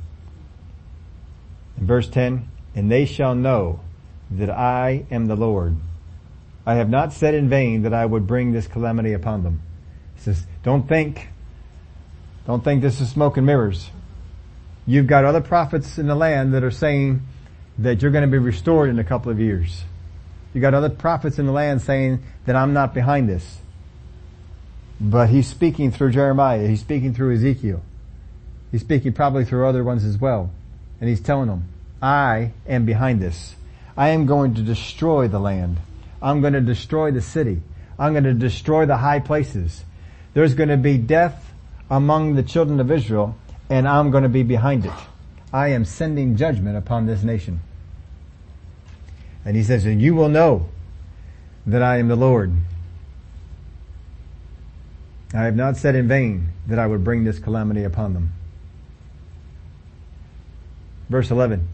In verse 10, and they shall know that I am the Lord. I have not said in vain that I would bring this calamity upon them. He says, don't think, don't think this is smoke and mirrors. You've got other prophets in the land that are saying that you're going to be restored in a couple of years. You got other prophets in the land saying that I'm not behind this. But he's speaking through Jeremiah. He's speaking through Ezekiel. He's speaking probably through other ones as well. And he's telling them, I am behind this. I am going to destroy the land. I'm going to destroy the city. I'm going to destroy the high places. There's going to be death among the children of Israel and I'm going to be behind it. I am sending judgment upon this nation. And he says, and you will know that I am the Lord. I have not said in vain that I would bring this calamity upon them. Verse 11.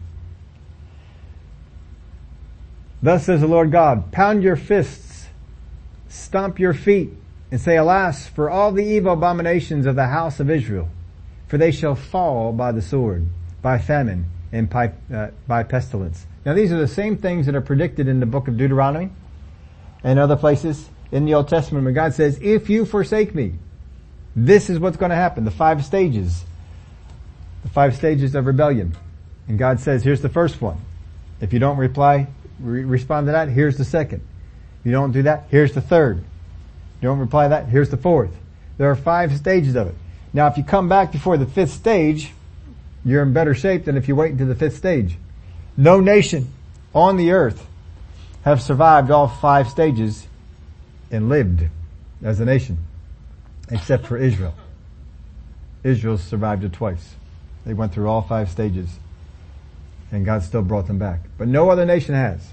Thus says the Lord God, pound your fists, stomp your feet, and say, alas, for all the evil abominations of the house of Israel, for they shall fall by the sword, by famine, and by, uh, by pestilence. Now these are the same things that are predicted in the book of Deuteronomy and other places in the Old Testament when God says, if you forsake me, this is what's going to happen. The five stages. The five stages of rebellion. And God says, here's the first one. If you don't reply re- respond to that, here's the second. If you don't do that, here's the third. You don't reply to that, here's the fourth. There are five stages of it. Now if you come back before the fifth stage, you're in better shape than if you wait until the fifth stage. No nation on the earth have survived all five stages and lived as a nation, except for Israel. Israel survived it twice. They went through all five stages and God still brought them back. But no other nation has.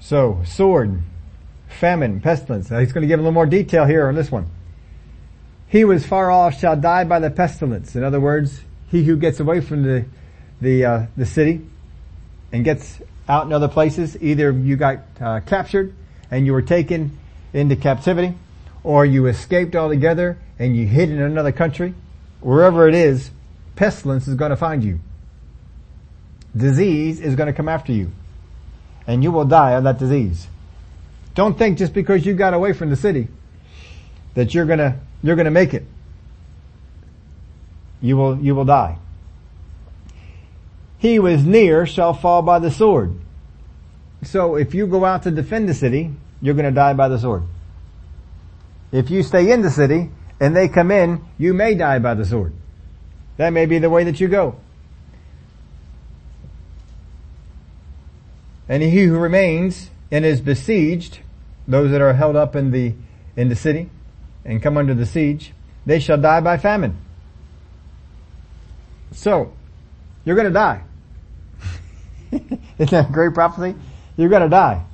So, sword, famine, pestilence. Now he's going to give a little more detail here on this one. He was far off shall die by the pestilence. In other words, he who gets away from the the uh, the city and gets out in other places, either you got uh, captured and you were taken into captivity, or you escaped altogether and you hid in another country, wherever it is, pestilence is going to find you. Disease is going to come after you. And you will die of that disease. Don't think just because you got away from the city that you're gonna, you're gonna make it. You will, you will die. He who is near shall fall by the sword. So if you go out to defend the city, you're gonna die by the sword. If you stay in the city, and they come in, you may die by the sword. That may be the way that you go. And he who remains and is besieged, those that are held up in the, in the city and come under the siege, they shall die by famine. So, you're gonna die. (laughs) Isn't that a great prophecy? You're gonna die.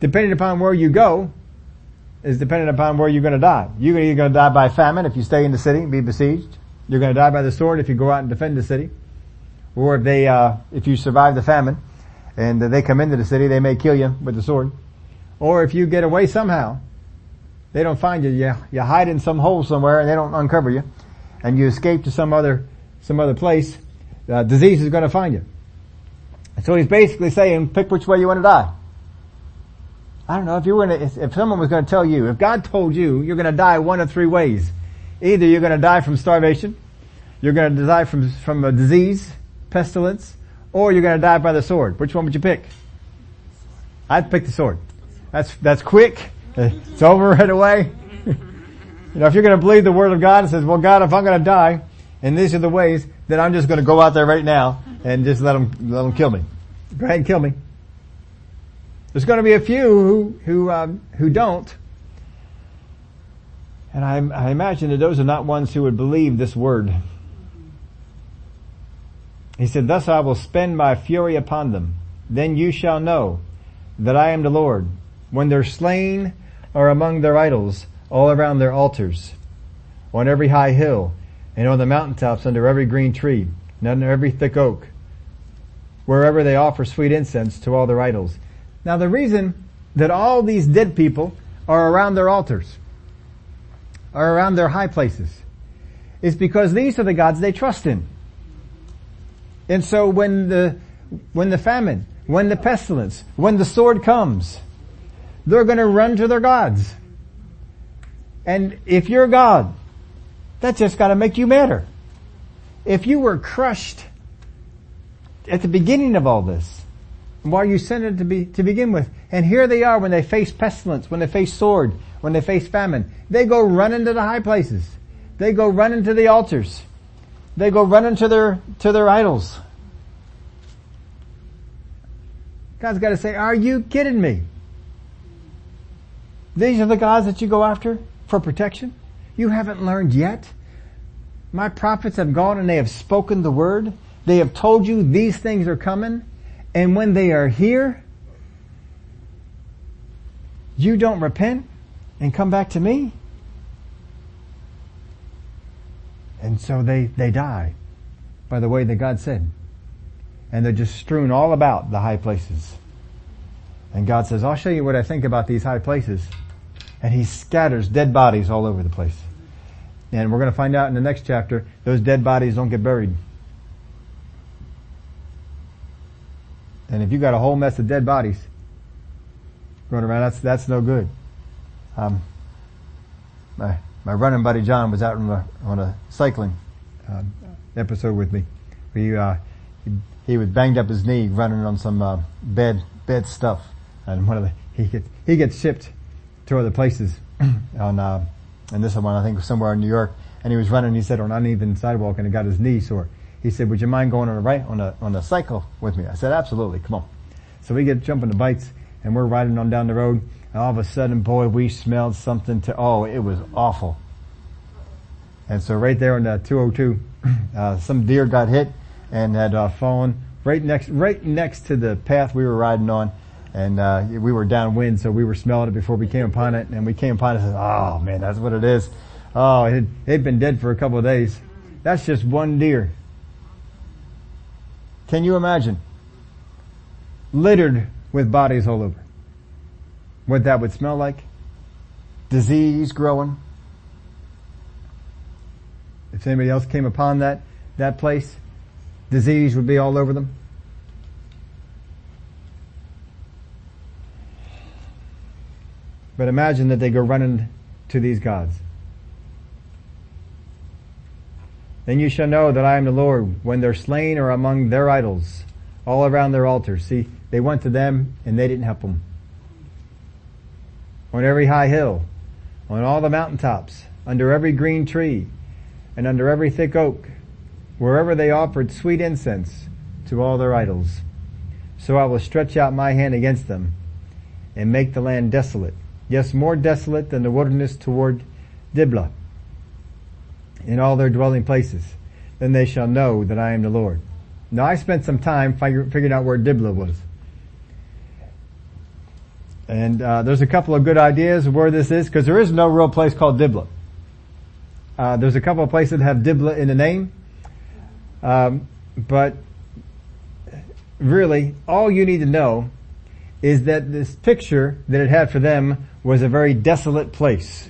Depending upon where you go, is dependent upon where you're gonna die. You're either gonna die by famine if you stay in the city and be besieged. You're gonna die by the sword if you go out and defend the city. Or if they, uh, if you survive the famine and they come into the city, they may kill you with the sword. Or if you get away somehow, they don't find you, you, you hide in some hole somewhere and they don't uncover you, and you escape to some other, some other place, uh, disease is gonna find you. So he's basically saying, pick which way you want to die. I don't know, if you were gonna, if someone was gonna tell you, if God told you you're gonna die one of three ways, either you're gonna die from starvation, you're gonna die from, from a disease, pestilence, or you're gonna die by the sword. Which one would you pick? I'd pick the sword. That's, that's quick. It's over right away. (laughs) you know, if you're gonna believe the word of God and says, well God, if I'm gonna die, and these are the ways, then I'm just gonna go out there right now and just let them, let them kill me. Go ahead and kill me. There's going to be a few who who um, who don't, and I, I imagine that those are not ones who would believe this word. He said, "Thus I will spend my fury upon them. Then you shall know that I am the Lord. When their slain are among their idols, all around their altars, on every high hill, and on the mountaintops under every green tree, and under every thick oak, wherever they offer sweet incense to all their idols." Now the reason that all these dead people are around their altars, are around their high places, is because these are the gods they trust in. And so when the, when the famine, when the pestilence, when the sword comes, they're gonna run to their gods. And if you're God, that's just gotta make you madder. If you were crushed at the beginning of all this, why you sent it to be, to begin with. And here they are when they face pestilence, when they face sword, when they face famine. They go running to the high places. They go running to the altars. They go running to their, to their idols. God's got to say, are you kidding me? These are the gods that you go after for protection? You haven't learned yet? My prophets have gone and they have spoken the word. They have told you these things are coming. And when they are here, you don't repent and come back to me? And so they, they die by the way that God said. And they're just strewn all about the high places. And God says, I'll show you what I think about these high places. And He scatters dead bodies all over the place. And we're going to find out in the next chapter, those dead bodies don't get buried. And if you got a whole mess of dead bodies going around, that's, that's no good. Um, my, my running buddy John was out on a, on a cycling uh, episode with me. He, uh, he, he was banged up his knee running on some, uh, bed, bed stuff. And one of the, he gets, he gets shipped to other places (clears throat) on, uh, and this one I think was somewhere in New York. And he was running, he said, on uneven sidewalk and he got his knee sore. He said, would you mind going on a right, on a, on a cycle with me? I said, absolutely, come on. So we get jumping the bikes and we're riding on down the road and all of a sudden, boy, we smelled something to, oh, it was awful. And so right there on the 202, (clears throat) uh, some deer got hit and had uh, fallen right next, right next to the path we were riding on. And, uh, we were downwind, so we were smelling it before we came upon it. And we came upon it and said, oh man, that's what it is. Oh, it had, it had been dead for a couple of days. That's just one deer. Can you imagine? Littered with bodies all over. What that would smell like? Disease growing. If anybody else came upon that, that place, disease would be all over them. But imagine that they go running to these gods. Then you shall know that I am the Lord when they're slain or among their idols, all around their altars. See, they went to them and they didn't help them. On every high hill, on all the mountaintops, under every green tree, and under every thick oak, wherever they offered sweet incense to all their idols. So I will stretch out my hand against them and make the land desolate. Yes, more desolate than the wilderness toward Diblah in all their dwelling places. Then they shall know that I am the Lord. Now I spent some time figuring out where Diblah was. And uh, there's a couple of good ideas where this is, because there is no real place called Diblah. Uh, there's a couple of places that have Diblah in the name, um, but really, all you need to know is that this picture that it had for them was a very desolate place.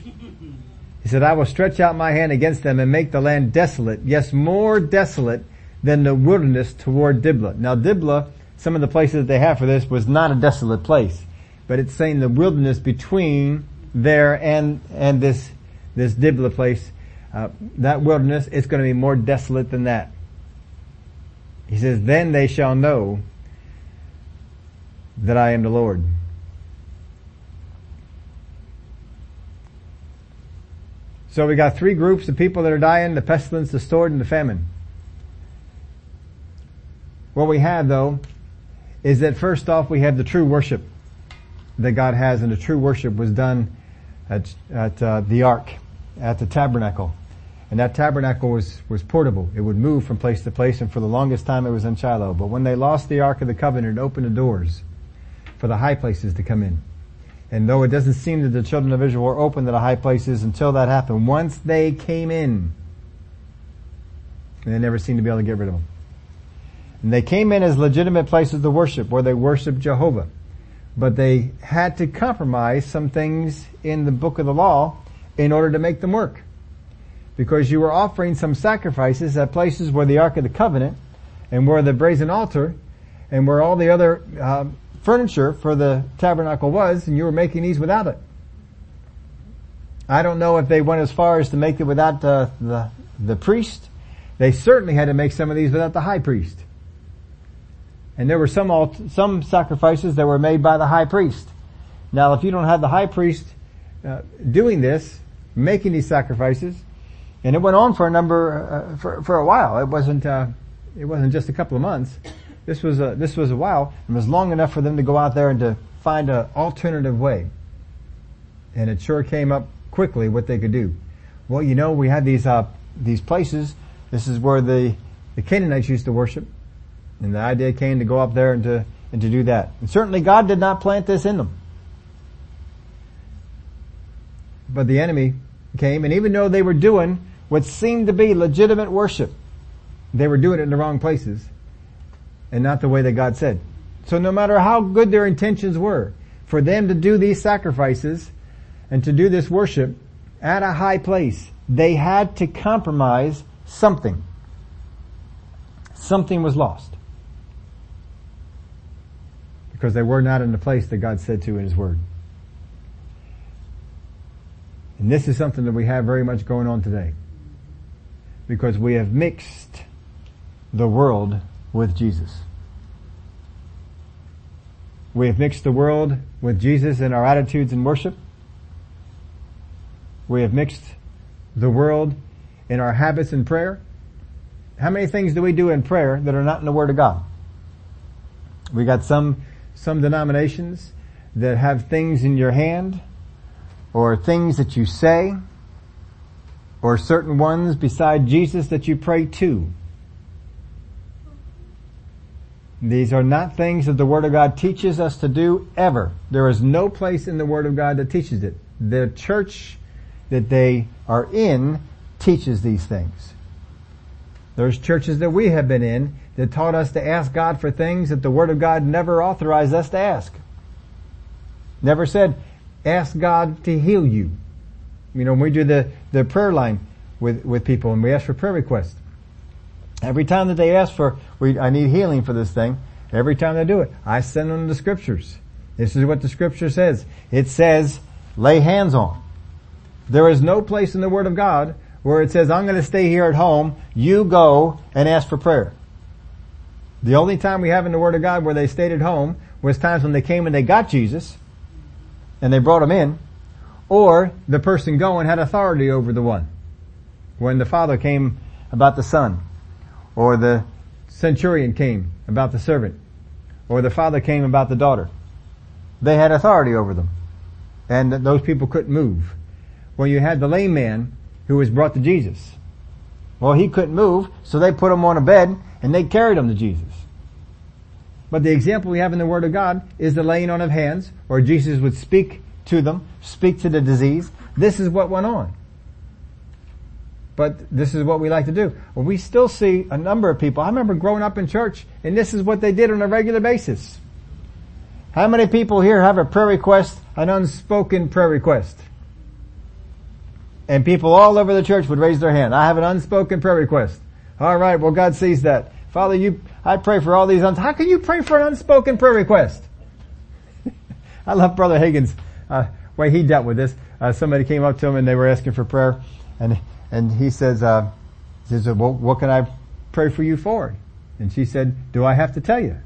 He said, I will stretch out my hand against them and make the land desolate, yes, more desolate than the wilderness toward Diblah. Now Diblah, some of the places that they have for this was not a desolate place, but it's saying the wilderness between there and, and this, this Diblah place, uh, that wilderness, it's going to be more desolate than that. He says, then they shall know that I am the Lord. So we got three groups of people that are dying, the pestilence, the sword, and the famine. What we have though, is that first off we have the true worship that God has and the true worship was done at, at uh, the ark, at the tabernacle. And that tabernacle was, was portable. It would move from place to place and for the longest time it was in Shiloh. But when they lost the Ark of the Covenant, it opened the doors for the high places to come in. And though it doesn't seem that the children of Israel were open to the high places until that happened, once they came in, they never seemed to be able to get rid of them. And they came in as legitimate places to worship, where they worshiped Jehovah. But they had to compromise some things in the book of the law in order to make them work. Because you were offering some sacrifices at places where the Ark of the Covenant and where the brazen altar and where all the other uh, furniture for the tabernacle was, and you were making these without it. I don't know if they went as far as to make it without the, the, the priest. They certainly had to make some of these without the high priest. And there were some some sacrifices that were made by the high priest. Now, if you don't have the high priest uh, doing this, making these sacrifices, and it went on for a number uh, for for a while. It wasn't uh, it wasn't just a couple of months. This was a, this was a while and was long enough for them to go out there and to find an alternative way. And it sure came up quickly what they could do. Well, you know, we had these, uh, these places. This is where the, the Canaanites used to worship. And the idea came to go up there and to, and to do that. And certainly God did not plant this in them. But the enemy came and even though they were doing what seemed to be legitimate worship, they were doing it in the wrong places and not the way that God said. So no matter how good their intentions were, for them to do these sacrifices and to do this worship at a high place, they had to compromise something. Something was lost. Because they were not in the place that God said to in His Word. And this is something that we have very much going on today. Because we have mixed the world with Jesus. We have mixed the world with Jesus in our attitudes and worship. We have mixed the world in our habits and prayer. How many things do we do in prayer that are not in the Word of God? We got some, some denominations that have things in your hand or things that you say or certain ones beside Jesus that you pray to. These are not things that the Word of God teaches us to do ever. There is no place in the Word of God that teaches it. The church that they are in teaches these things. There's churches that we have been in that taught us to ask God for things that the Word of God never authorized us to ask. Never said, ask God to heal you. You know, when we do the, the prayer line with, with people and we ask for prayer requests, Every time that they ask for, I need healing for this thing, every time they do it, I send them the scriptures. This is what the scripture says. It says, lay hands on. There is no place in the Word of God where it says, I'm going to stay here at home, you go and ask for prayer. The only time we have in the Word of God where they stayed at home was times when they came and they got Jesus, and they brought him in, or the person going had authority over the one. When the father came about the son. Or the centurion came about the servant. or the father came about the daughter. They had authority over them. And those people couldn't move. Well, you had the lame man who was brought to Jesus. Well, he couldn't move, so they put him on a bed and they carried him to Jesus. But the example we have in the Word of God is the laying on of hands, or Jesus would speak to them, speak to the disease. This is what went on. But this is what we like to do. Well, we still see a number of people. I remember growing up in church, and this is what they did on a regular basis. How many people here have a prayer request, an unspoken prayer request? And people all over the church would raise their hand. I have an unspoken prayer request. All right, well God sees that. Father, you, I pray for all these, uns- how can you pray for an unspoken prayer request? (laughs) I love Brother Higgins. uh, way he dealt with this. Uh, somebody came up to him and they were asking for prayer and, and he says, uh, he says, well, what can I pray for you for? And she said, do I have to tell you?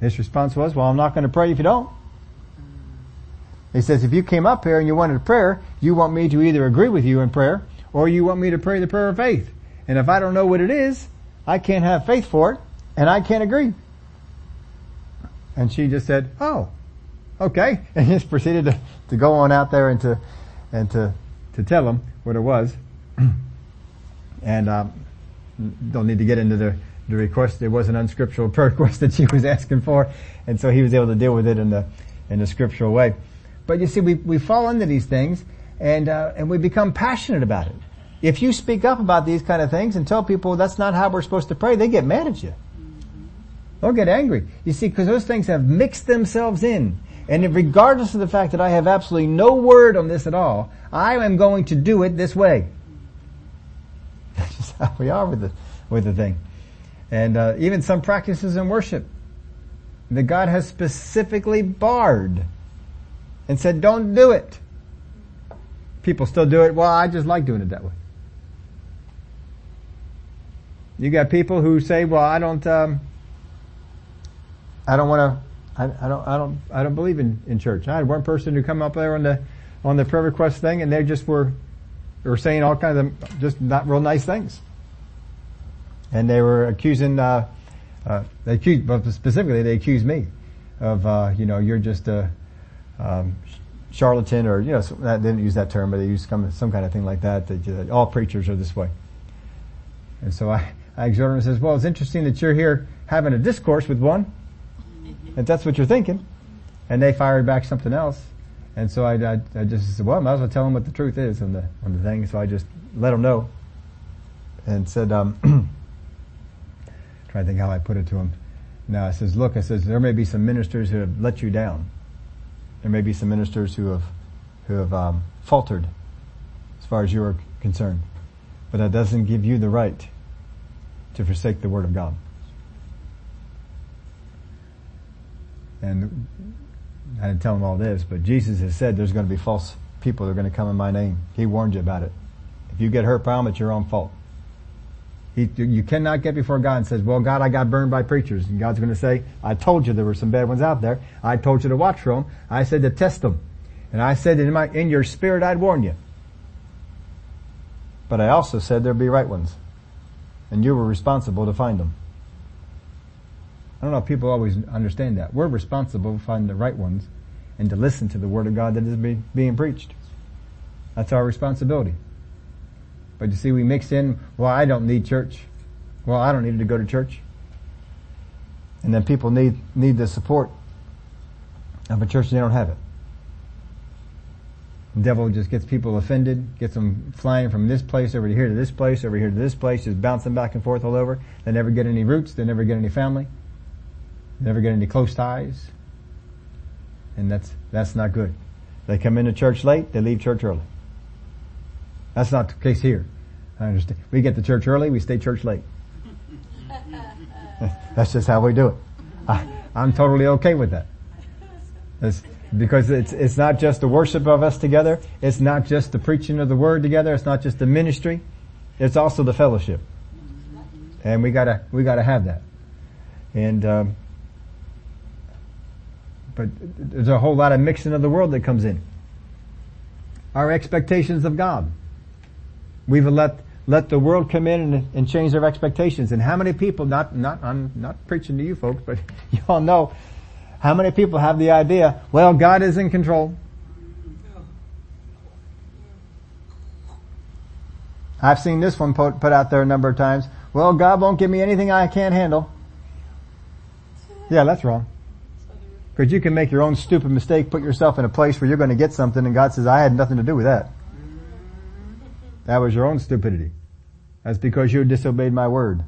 His response was, well, I'm not going to pray if you don't. He says, if you came up here and you wanted a prayer, you want me to either agree with you in prayer or you want me to pray the prayer of faith. And if I don't know what it is, I can't have faith for it and I can't agree. And she just said, oh, okay. (laughs) And just proceeded to, to go on out there and to, and to, to tell him what it was. (clears throat) and, um, don't need to get into the, the request. It was an unscriptural prayer (laughs) request that she was asking for. And so he was able to deal with it in the, in the scriptural way. But you see, we, we fall into these things and, uh, and we become passionate about it. If you speak up about these kind of things and tell people that's not how we're supposed to pray, they get mad at you. They'll get angry. You see, because those things have mixed themselves in. And regardless of the fact that I have absolutely no word on this at all, I am going to do it this way. (laughs) That's just how we are with the, with the thing. And uh, even some practices in worship that God has specifically barred and said, don't do it. People still do it. Well, I just like doing it that way. You got people who say, well, I don't, um, I don't want to, I, I, don't, I don't, I don't believe in, in church. I had one person who come up there on the, on the prayer request thing and they just were, were saying all kinds of just not real nice things. And they were accusing, uh, uh, they accused, but specifically they accused me of, uh, you know, you're just a, um, charlatan or, you know, they didn't use that term, but they used some, some kind of thing like that, that all preachers are this way. And so I, I exhort him and says, well, it's interesting that you're here having a discourse with one, if that's what you're thinking. And they fired back something else. And so I, I, I just said, well, I might as well tell them what the truth is on the, on the thing. So I just let them know and said, um, (clears throat) trying to think how I put it to him. Now I says, look, I says, there may be some ministers who have let you down. There may be some ministers who have, who have, um, faltered as far as you are concerned. But that doesn't give you the right to forsake the word of God. And I didn't tell him all this, but Jesus has said there's going to be false people that are going to come in my name. He warned you about it. If you get hurt by them, it's your own fault. He, you cannot get before God and says, well, God, I got burned by preachers. And God's going to say, I told you there were some bad ones out there. I told you to watch for them. I said to test them. And I said in my, in your spirit, I'd warn you. But I also said there'd be right ones. And you were responsible to find them. I don't know if people always understand that. We're responsible to find the right ones and to listen to the Word of God that is be, being preached. That's our responsibility. But you see, we mix in, well, I don't need church. Well, I don't need to go to church. And then people need, need the support of a church and they don't have it. The devil just gets people offended, gets them flying from this place over here to this place, over here to this place, just bouncing back and forth all over. They never get any roots, they never get any family, never get any close ties. And that's, that's not good. They come into church late, they leave church early. That's not the case here. I understand. We get to church early, we stay church late. (laughs) That's just how we do it. I, am totally okay with that. It's, because it's, it's not just the worship of us together. It's not just the preaching of the word together. It's not just the ministry. It's also the fellowship. And we gotta, we gotta have that. And, um, but there's a whole lot of mixing of the world that comes in. Our expectations of God. We've let, let the world come in and, and change their expectations. And how many people, not, not, I'm not preaching to you folks, but (laughs) you all know, how many people have the idea, well, God is in control. I've seen this one put, put out there a number of times. Well, God won't give me anything I can't handle. Yeah, that's wrong. Because you can make your own stupid mistake, put yourself in a place where you're going to get something and God says, I had nothing to do with that. That was your own stupidity. That's because you disobeyed my word.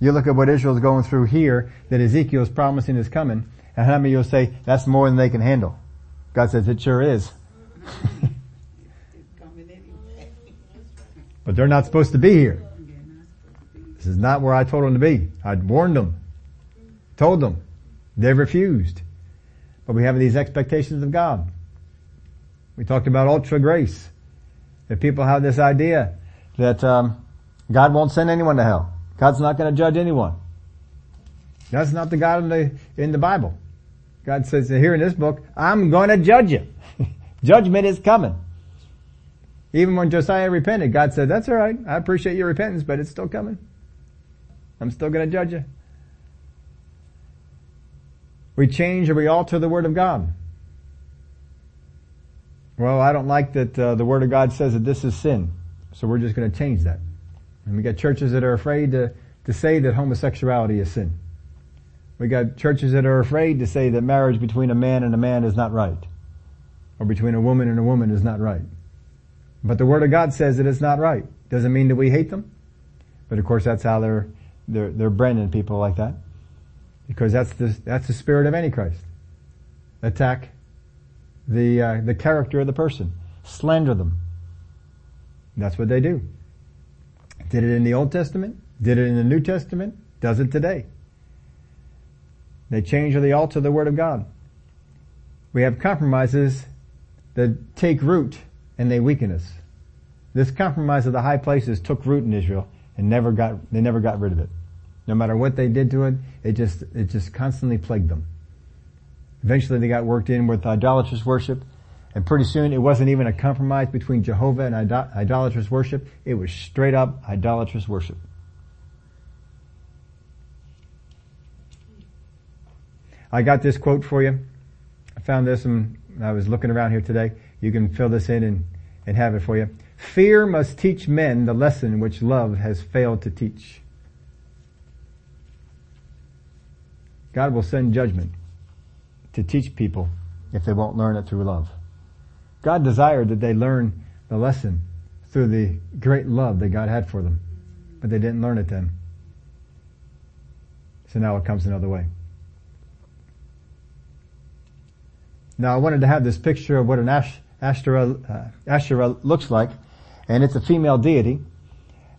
You look at what Israel's going through here that Ezekiel's promising is coming, and how many you'll say, that's more than they can handle? God says, it sure is. (laughs) but they're not supposed to be here. This is not where I told them to be. I warned them. Told them. They refused. But we have these expectations of God. We talked about ultra grace. That people have this idea that um, God won't send anyone to hell. God's not going to judge anyone. That's not the God in the in the Bible. God says here in this book, I'm going to judge you. (laughs) Judgment is coming. Even when Josiah repented, God said, that's alright. I appreciate your repentance, but it's still coming. I'm still going to judge you. We change or we alter the Word of God. Well, I don't like that uh, the Word of God says that this is sin, so we're just going to change that. And we got churches that are afraid to, to say that homosexuality is sin. We got churches that are afraid to say that marriage between a man and a man is not right. Or between a woman and a woman is not right. But the Word of God says that it's not right. Doesn't mean that we hate them. But of course that's how they're, they're, they're branding people like that. Because that's the, that's the spirit of Antichrist. Attack the, uh, the character of the person. Slander them. That's what they do. Did it in the Old Testament, did it in the New Testament, does it today. They change or they alter the Word of God. We have compromises that take root and they weaken us. This compromise of the high places took root in Israel and never got, they never got rid of it. No matter what they did to it, it just, it just constantly plagued them. Eventually they got worked in with idolatrous worship and pretty soon it wasn't even a compromise between Jehovah and idolatrous worship. It was straight up idolatrous worship. I got this quote for you. I found this and I was looking around here today. You can fill this in and, and have it for you. Fear must teach men the lesson which love has failed to teach. God will send judgment to teach people if they won't learn it through love. God desired that they learn the lesson through the great love that God had for them, but they didn't learn it then. So now it comes another way. Now I wanted to have this picture of what an Ash, uh, looks like, and it's a female deity,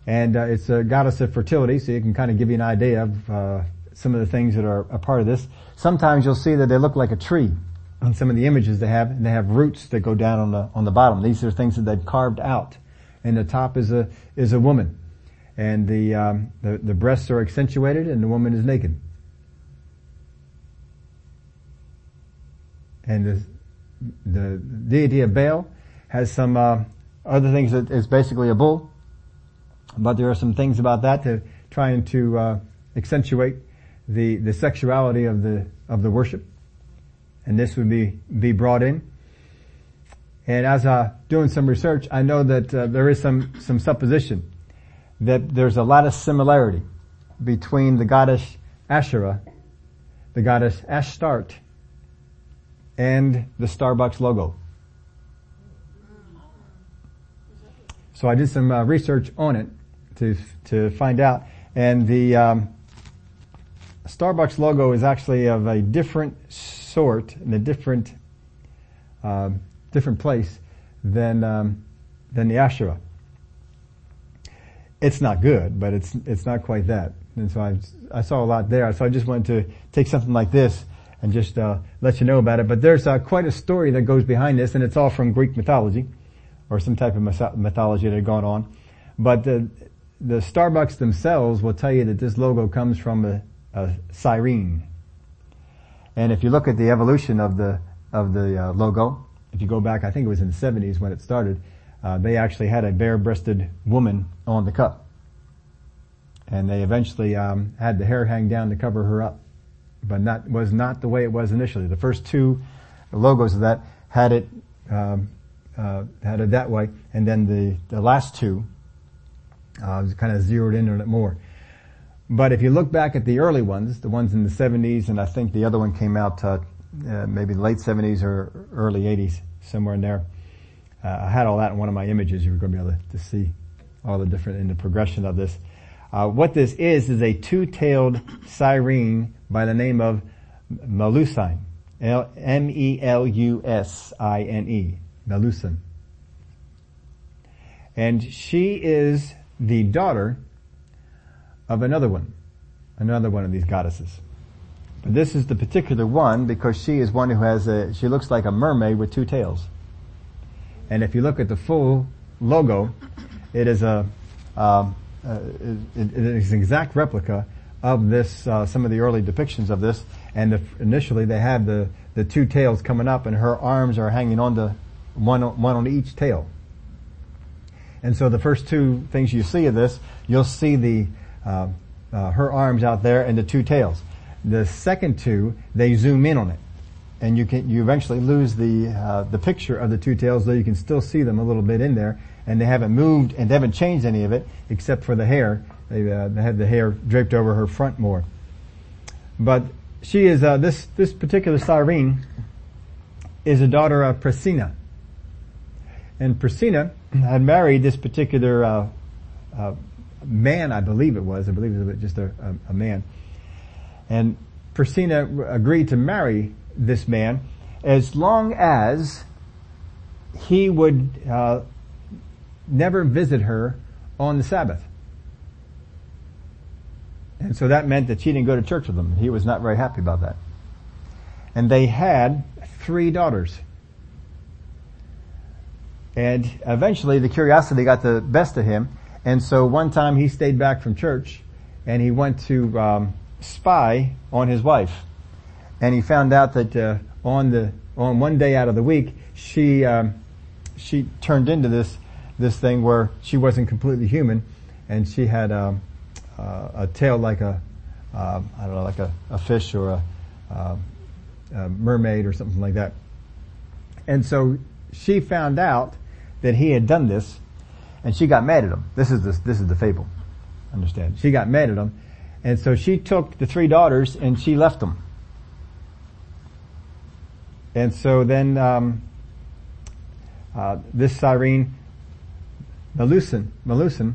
and uh, it's a goddess of fertility, so you can kind of give you an idea of uh, some of the things that are a part of this. Sometimes you'll see that they look like a tree on some of the images they have, and they have roots that go down on the on the bottom. These are things that they've carved out, and the top is a is a woman, and the um, the, the breasts are accentuated, and the woman is naked. And the the deity of Baal has some uh, other things that is basically a bull, but there are some things about that to trying to uh, accentuate the the sexuality of the of the worship and this would be, be brought in. And as uh, doing some research, I know that uh, there is some, some supposition that there's a lot of similarity between the goddess Asherah, the goddess Ashtart, and the Starbucks logo. So I did some uh, research on it to to find out, and the um, Starbucks logo is actually of a different sort in a different uh, different place than um, than the Asherah. It's not good, but it's it's not quite that. And so I I saw a lot there. So I just wanted to take something like this and just uh, let you know about it. But there's uh, quite a story that goes behind this, and it's all from Greek mythology or some type of mythology that had gone on. But the the Starbucks themselves will tell you that this logo comes from a, a siren, and if you look at the evolution of the of the uh, logo, if you go back, I think it was in the 70s when it started. uh, they actually had a bare-breasted woman on the cup. And they eventually um, had the hair hang down to cover her up. But that was not the way it was initially. The first two logos of that had it um, uh, had it that way, and then the, the last two uh, kind of zeroed in on it more. But if you look back at the early ones, the ones in the 70s, and I think the other one came out uh, uh, maybe late 70s or early 80s, somewhere in there. Uh, I had all that in one of my images. You were going to be able to, to see all the different in the progression of this. Uh, what this is is a two-tailed siren by the name of Melusine. M-E-L-U-S-I-N-E. Melusine. And she is the daughter of another one, another one of these goddesses. But this is the particular one because she is one who has a, she looks like a mermaid with two tails. And if you look at the full logo, it is a, um, uh, it, it is an exact replica of this, uh, some of the early depictions of this. And the, initially they have the, the two tails coming up and her arms are hanging on the, one, one on each tail. And so the first two things you see of this, you'll see the, uh, uh, her arms out there and the two tails. The second two, they zoom in on it. And you can, you eventually lose the, uh, the picture of the two tails, though you can still see them a little bit in there. And they haven't moved and they haven't changed any of it, except for the hair. They, uh, they have the hair draped over her front more. But she is, uh, this, this particular siren is a daughter of Prasinna. And Prasinna had married this particular, uh, uh, man, I believe it was. I believe it was just a, a, a man and Prasinna agreed to marry this man as long as he would uh, never visit her on the Sabbath. And so that meant that she didn't go to church with him. He was not very happy about that. And they had three daughters. And eventually the curiosity got the best of him. And so one time he stayed back from church and he went to um, spy on his wife, and he found out that uh, on the on one day out of the week, she um, she turned into this this thing where she wasn't completely human, and she had um, uh, a tail like a uh, I don't know like a, a fish or a, uh, a mermaid or something like that. And so she found out that he had done this, and she got mad at him. This is the, this is the fable. Understand? She got mad at him, and so she took the three daughters and she left them. And so then um, uh, this siren, Melusine, Melusine,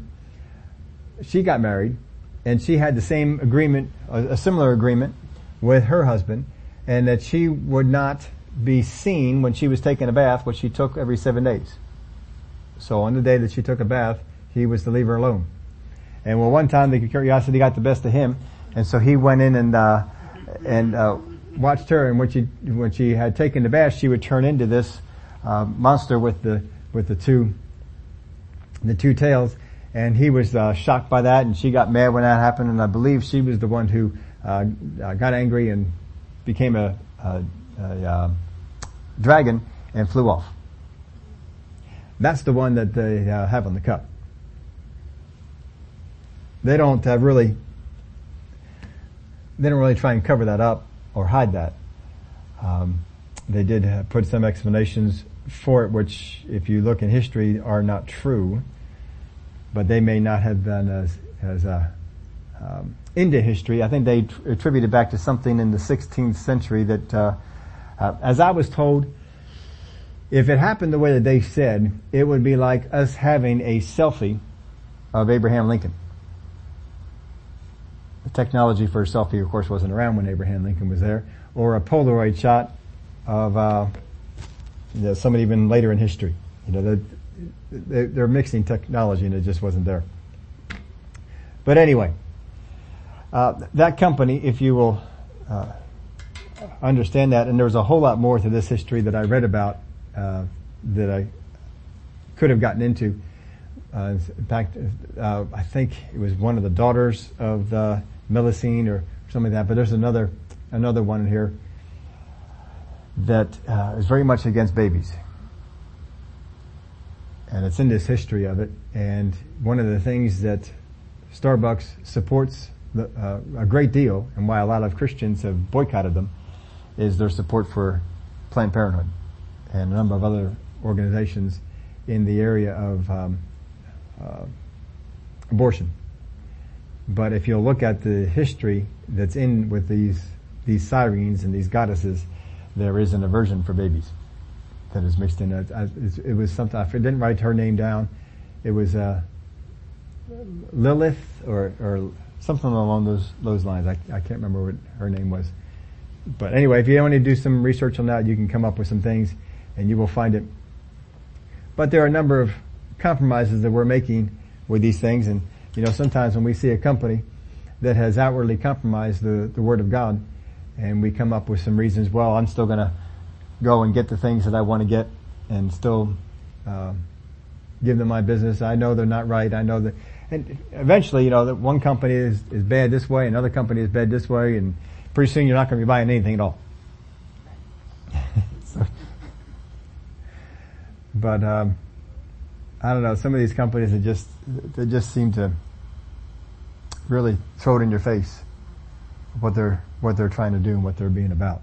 she got married, and she had the same agreement, a, a similar agreement with her husband, and that she would not be seen when she was taking a bath, which she took every seven days. So on the day that she took a bath, he was to leave her alone. And well, one time the curiosity got the best of him, and so he went in and uh, and uh, watched her. And when she when she had taken the bath, she would turn into this uh, monster with the with the two the two tails. And he was uh, shocked by that, and she got mad when that happened. And I believe she was the one who uh, uh, got angry and became a, a, a dragon and flew off. That's the one that they have on the cup. They don't uh, really, they don't really try and cover that up or hide that. Um, they did put some explanations for it, which, if you look in history, are not true, but they may not have been as as uh, um, into history. I think they tr- attribute it back to something in the 16th century that, uh, uh, as I was told, if it happened the way that they said, it would be like us having a selfie of Abraham Lincoln. The technology for a selfie, of course, wasn't around when Abraham Lincoln was there, or a Polaroid shot of uh, you know, somebody even later in history. You know, they're, they're mixing technology, and it just wasn't there. But anyway, uh, that company, if you will uh, understand that, and there's a whole lot more to this history that I read about uh, that I could have gotten into. Uh, in fact, uh, I think it was one of the daughters of the Melusine or something like that. But there's another another one here that uh, is very much against babies. and it's in this history of it. And one of the things that Starbucks supports the, uh, a great deal, and why a lot of Christians have boycotted them, is their support for Planned Parenthood and a number of other organizations in the area of um, uh, abortion. But if you'll look at the history that's in with these these sirens and these goddesses, there is an aversion for babies that is mixed in. It was something I didn't write her name down. It was uh, Lilith or or something along those those lines. I, I can't remember what her name was. But anyway, if you want to do some research on that, you can come up with some things, and you will find it. But there are a number of compromises that we're making with these things, and you know, sometimes when we see a company that has outwardly compromised the, the Word of God, and we come up with some reasons, well, I'm still gonna go and get the things that I want to get and still, uh, give them my business. I know they're not right. I know that, and eventually, you know, that one company is, is bad this way, another company is bad this way, and pretty soon you're not going to be buying anything at all. But, um, I don't know, some of these companies that just, they just seem to, really throw it in your face what they're what they're trying to do and what they're being about.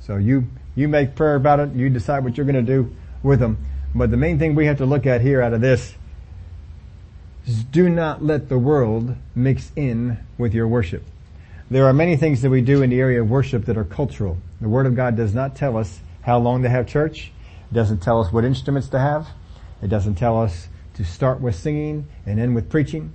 So you you make prayer about it. You decide what you're going to do with them. But the main thing we have to look at here out of this is do not let the world mix in with your worship. There are many things that we do in the area of worship that are cultural. The Word of God does not tell us how long to have church. It doesn't tell us what instruments to have. It doesn't tell us to start with singing and end with preaching.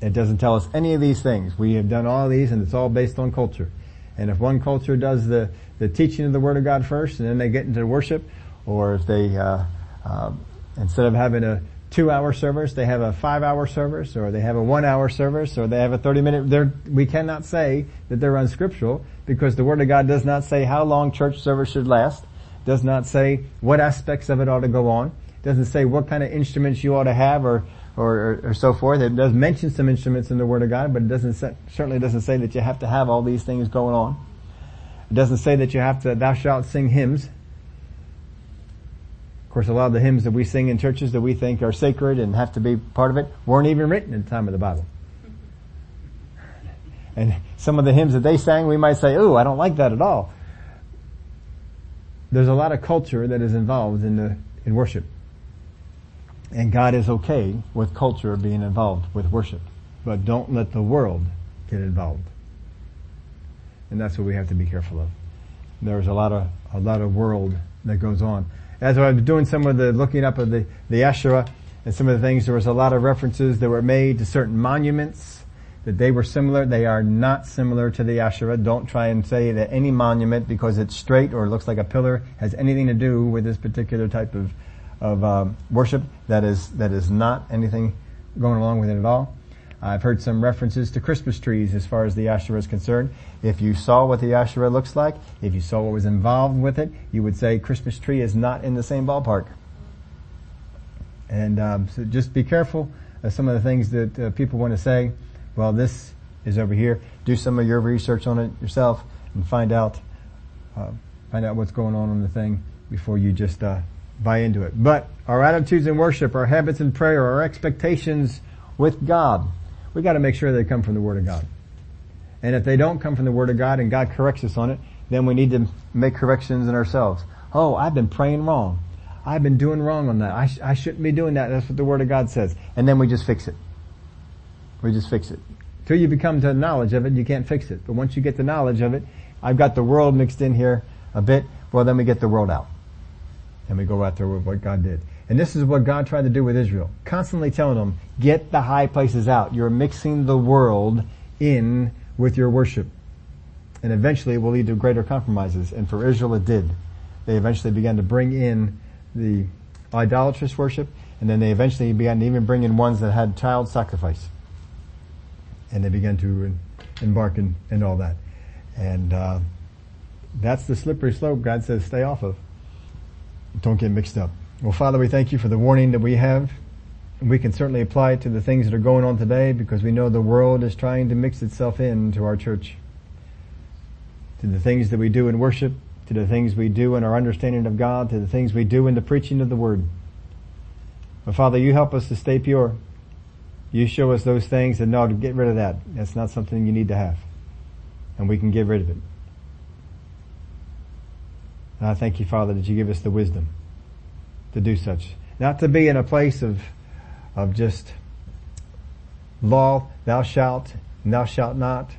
It doesn't tell us any of these things. We have done all these and it's all based on culture. And if one culture does the, the teaching of the Word of God first and then they get into worship, or if they, uh, uh, instead of having a two hour service, they have a five hour service, or they have a one hour service, or they have a 30 minute, we cannot say that they're unscriptural because the Word of God does not say how long church service should last, does not say what aspects of it ought to go on, it doesn't say what kind of instruments you ought to have or or, or, or, so forth. It does mention some instruments in the Word of God, but it doesn't say, certainly doesn't say that you have to have all these things going on. It doesn't say that you have to, thou shalt sing hymns. Of course, a lot of the hymns that we sing in churches that we think are sacred and have to be part of it weren't even written in the time of the Bible. And some of the hymns that they sang, we might say, "Ooh, I don't like that at all." There's a lot of culture that is involved in the in worship. And God is okay with culture being involved with worship. But don't let the world get involved. And that's what we have to be careful of. There's a lot of, a lot of world that goes on. As I was doing some of the looking up of the, the Asherah and some of the things, there was a lot of references that were made to certain monuments that they were similar. They are not similar to the Asherah. Don't try and say that any monument, because it's straight or looks like a pillar, has anything to do with this particular type of of um, worship that is that is not anything going along with it at all. I've heard some references to Christmas trees as far as the Asherah is concerned. If you saw what the Asherah looks like, if you saw what was involved with it, you would say Christmas tree is not in the same ballpark. And um, so just be careful of some of the things that uh, people want to say. Well, this is over here. Do some of your research on it yourself and find out uh, find out what's going on on the thing before you just uh, buy into it. But our attitudes in worship, our habits in prayer, our expectations with God, we gotta make sure they come from the Word of God. And if they don't come from the Word of God and God corrects us on it, then we need to make corrections in ourselves. Oh, I've been praying wrong. I've been doing wrong on that. I, sh- I shouldn't be doing that. That's what the Word of God says. And then we just fix it. We just fix it. Till you become to knowledge of it, you can't fix it. But once you get the knowledge of it, I've got the world mixed in here a bit, well then we get the world out and we go out there with what God did. And this is what God tried to do with Israel. Constantly telling them, get the high places out. You're mixing the world in with your worship. And eventually it will lead to greater compromises. And for Israel it did. They eventually began to bring in the idolatrous worship, and then they eventually began to even bring in ones that had child sacrifice. And they began to embark in, in all that. And uh, that's the slippery slope God says stay off of don't get mixed up. Well, Father, we thank you for the warning that we have. We can certainly apply it to the things that are going on today because we know the world is trying to mix itself into our church. To the things that we do in worship, to the things we do in our understanding of God, to the things we do in the preaching of the Word. But Father, you help us to stay pure. You show us those things and no, get rid of that. That's not something you need to have. And we can get rid of it. And I thank you, Father, that you give us the wisdom to do such. Not to be in a place of, of just law, thou shalt, thou shalt not.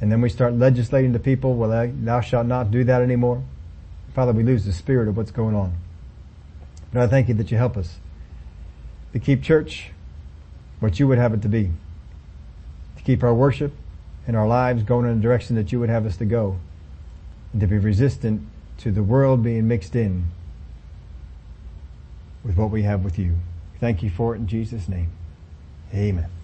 And then we start legislating to people, well, thou shalt not do that anymore. Father, we lose the spirit of what's going on. But I thank you that you help us to keep church what you would have it to be. To keep our worship and our lives going in the direction that you would have us to go. And to be resistant to the world being mixed in with what we have with you. Thank you for it in Jesus' name. Amen.